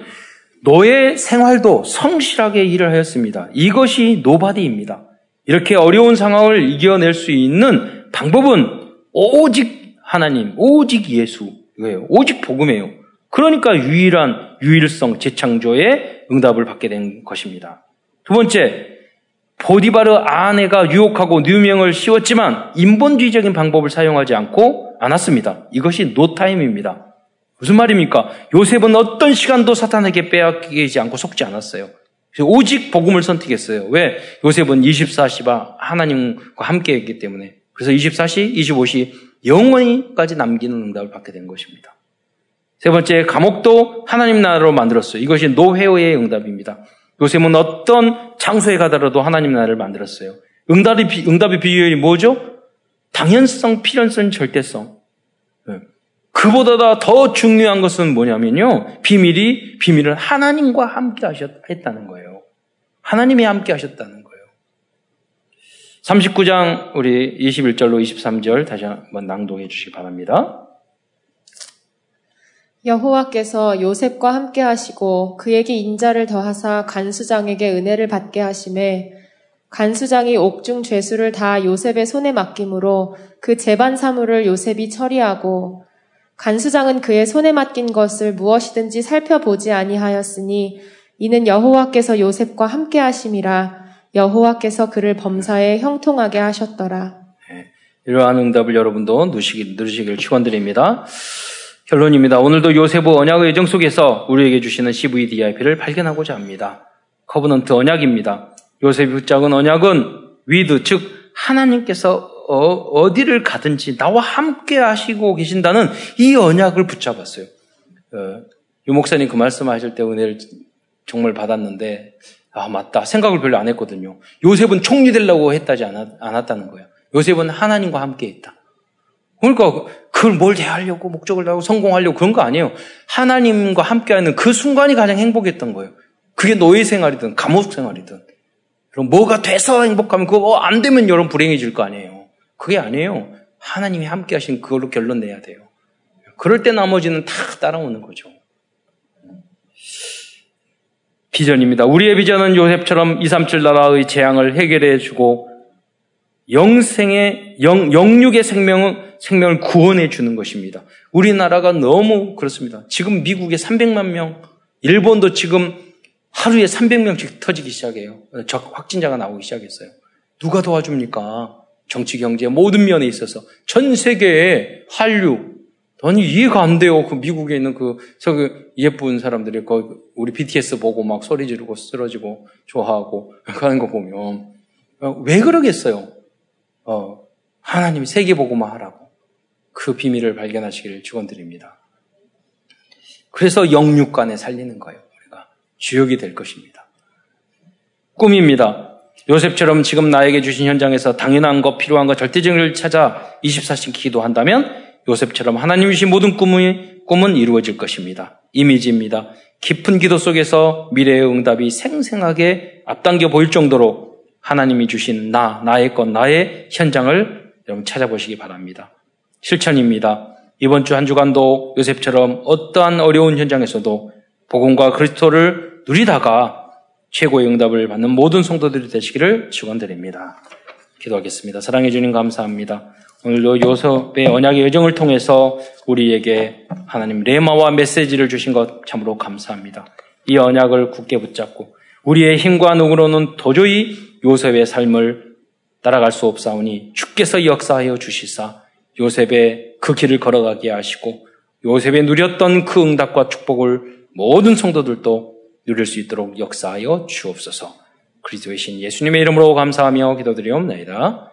노예 생활도 성실하게 일을 하였습니다. 이것이 nobody입니다. 이렇게 어려운 상황을 이겨낼 수 있는 방법은 오직 하나님, 오직 예수, 이거예요. 오직 복음이에요. 그러니까 유일한 유일성 재창조의 응답을 받게 된 것입니다. 두 번째, 보디바르 아내가 유혹하고 누명을 씌웠지만 인본주의적인 방법을 사용하지 않고 않았습니다. 이것이 노타임입니다. 무슨 말입니까? 요셉은 어떤 시간도 사탄에게 빼앗기지 않고 속지 않았어요. 오직 복음을 선택했어요. 왜? 요셉은 24시와 하나님과 함께 했기 때문에. 그래서 24시, 25시 영원히까지 남기는 응답을 받게 된 것입니다. 세 번째, 감옥도 하나님 나라로 만들었어요. 이것이 노회의 응답입니다. 요셉은 어떤 장소에 가더라도 하나님 나라를 만들었어요. 응답이, 응답의 비결이 뭐죠? 당연성, 필연성, 절대성. 네. 그보다 더 중요한 것은 뭐냐면요. 비밀이, 비밀은 하나님과 함께 하셨, 했다는 거예요. 하나님이 함께 하셨다는 거예요. 39장, 우리 21절로 23절 다시 한번 낭독해 주시기 바랍니다. 여호와께서 요셉과 함께 하시고 그에게 인자를 더하사 간수장에게 은혜를 받게 하심에 간수장이 옥중 죄수를 다 요셉의 손에 맡김으로 그 재반 사물을 요셉이 처리하고 간수장은 그의 손에 맡긴 것을 무엇이든지 살펴보지 아니하였으니 이는 여호와께서 요셉과 함께 하심이라 여호와께서 그를 범사에 형통하게 하셨더라. 네, 이러한 응답을 여러분도 누시기, 누리시길 축원드립니다. 결론입니다. 오늘도 요셉의 언약의 여정 속에서 우리에게 주시는 CVDIP를 발견하고자 합니다. Covenant 언약입니다. 요셉이 붙잡은 언약은 with, 즉 하나님께서 어, 디를 가든지 나와 함께 하시고 계신다는 이 언약을 붙잡았어요. 어, 유 목사님 그 말씀하실 때 은혜를 정말 받았는데 아 맞다 생각을 별로 안 했거든요. 요셉은 총리 되려고 했다지 않았, 않았 다는 거예요. 요셉은 하나님과 함께 했다. 그러니까 그걸 뭘 대하려고 목적을 다하고 성공하려고 그런 거 아니에요. 하나님과 함께하는 그 순간이 가장 행복했던 거예요. 그게 노예 생활이든 감옥 생활이든. 그럼 뭐가 돼서 행복하면 그거 안 되면 여러분 불행해질 거 아니에요. 그게 아니에요. 하나님이 함께 하신 그걸로 결론 내야 돼요. 그럴 때 나머지는 다 따라오는 거죠. 비전입니다. 우리의 비전은 요셉처럼 2, 3, 7 나라의 재앙을 해결해 주고 영생의 영, 영육의 생명은 생명을 구원해 주는 것입니다. 우리나라가 너무 그렇습니다. 지금 미국에 300만 명, 일본도 지금 하루에 300명씩 터지기 시작해요. 적 확진자가 나오기 시작했어요. 누가 도와줍니까? 정치, 경제 모든 면에 있어서 전 세계에 한류 아니 이해가 안 돼요. 그 미국에 있는 그 저기 예쁜 사람들이 그 우리 BTS 보고 막 소리 지르고 쓰러지고 좋아하고 하는 거 보면 왜 그러겠어요? 어, 하나님이 세계 보고만 하라고. 그 비밀을 발견하시기를 축원드립니다. 그래서 영육간에 살리는 거예요. 우리가 주역이 될 것입니다. 꿈입니다. 요셉처럼 지금 나에게 주신 현장에서 당연한 것, 필요한 것, 절대적을 찾아 24시 기도한다면 요셉처럼 하나님 주신 모든 꿈의, 꿈은 이루어질 것입니다. 이미지입니다. 깊은 기도 속에서 미래의 응답이 생생하게 앞당겨 보일 정도로 하나님이 주신 나, 나의 것, 나의 현장을 여러분 찾아보시기 바랍니다. 실천입니다. 이번 주 한 주간도 요셉처럼 어떠한 어려운 현장에서도 복음과 그리스도를 누리다가 최고의 응답을 받는 모든 성도들이 되시기를 축원드립니다. 기도하겠습니다. 사랑해 주님 감사합니다. 오늘도 요셉의 언약의 여정을 통해서 우리에게 하나님 레마와 메시지를 주신 것 참으로 감사합니다. 이 언약을 굳게 붙잡고 우리의 힘과 능으로는 도저히 요셉의 삶을 따라갈 수 없사오니 주께서 역사하여 주시사 요셉의 그 길을 걸어가게 하시고 요셉의 누렸던 그 응답과 축복을 모든 성도들도 누릴 수 있도록 역사하여 주옵소서. 그리스도의 신 예수님의 이름으로 감사하며 기도드리옵나이다.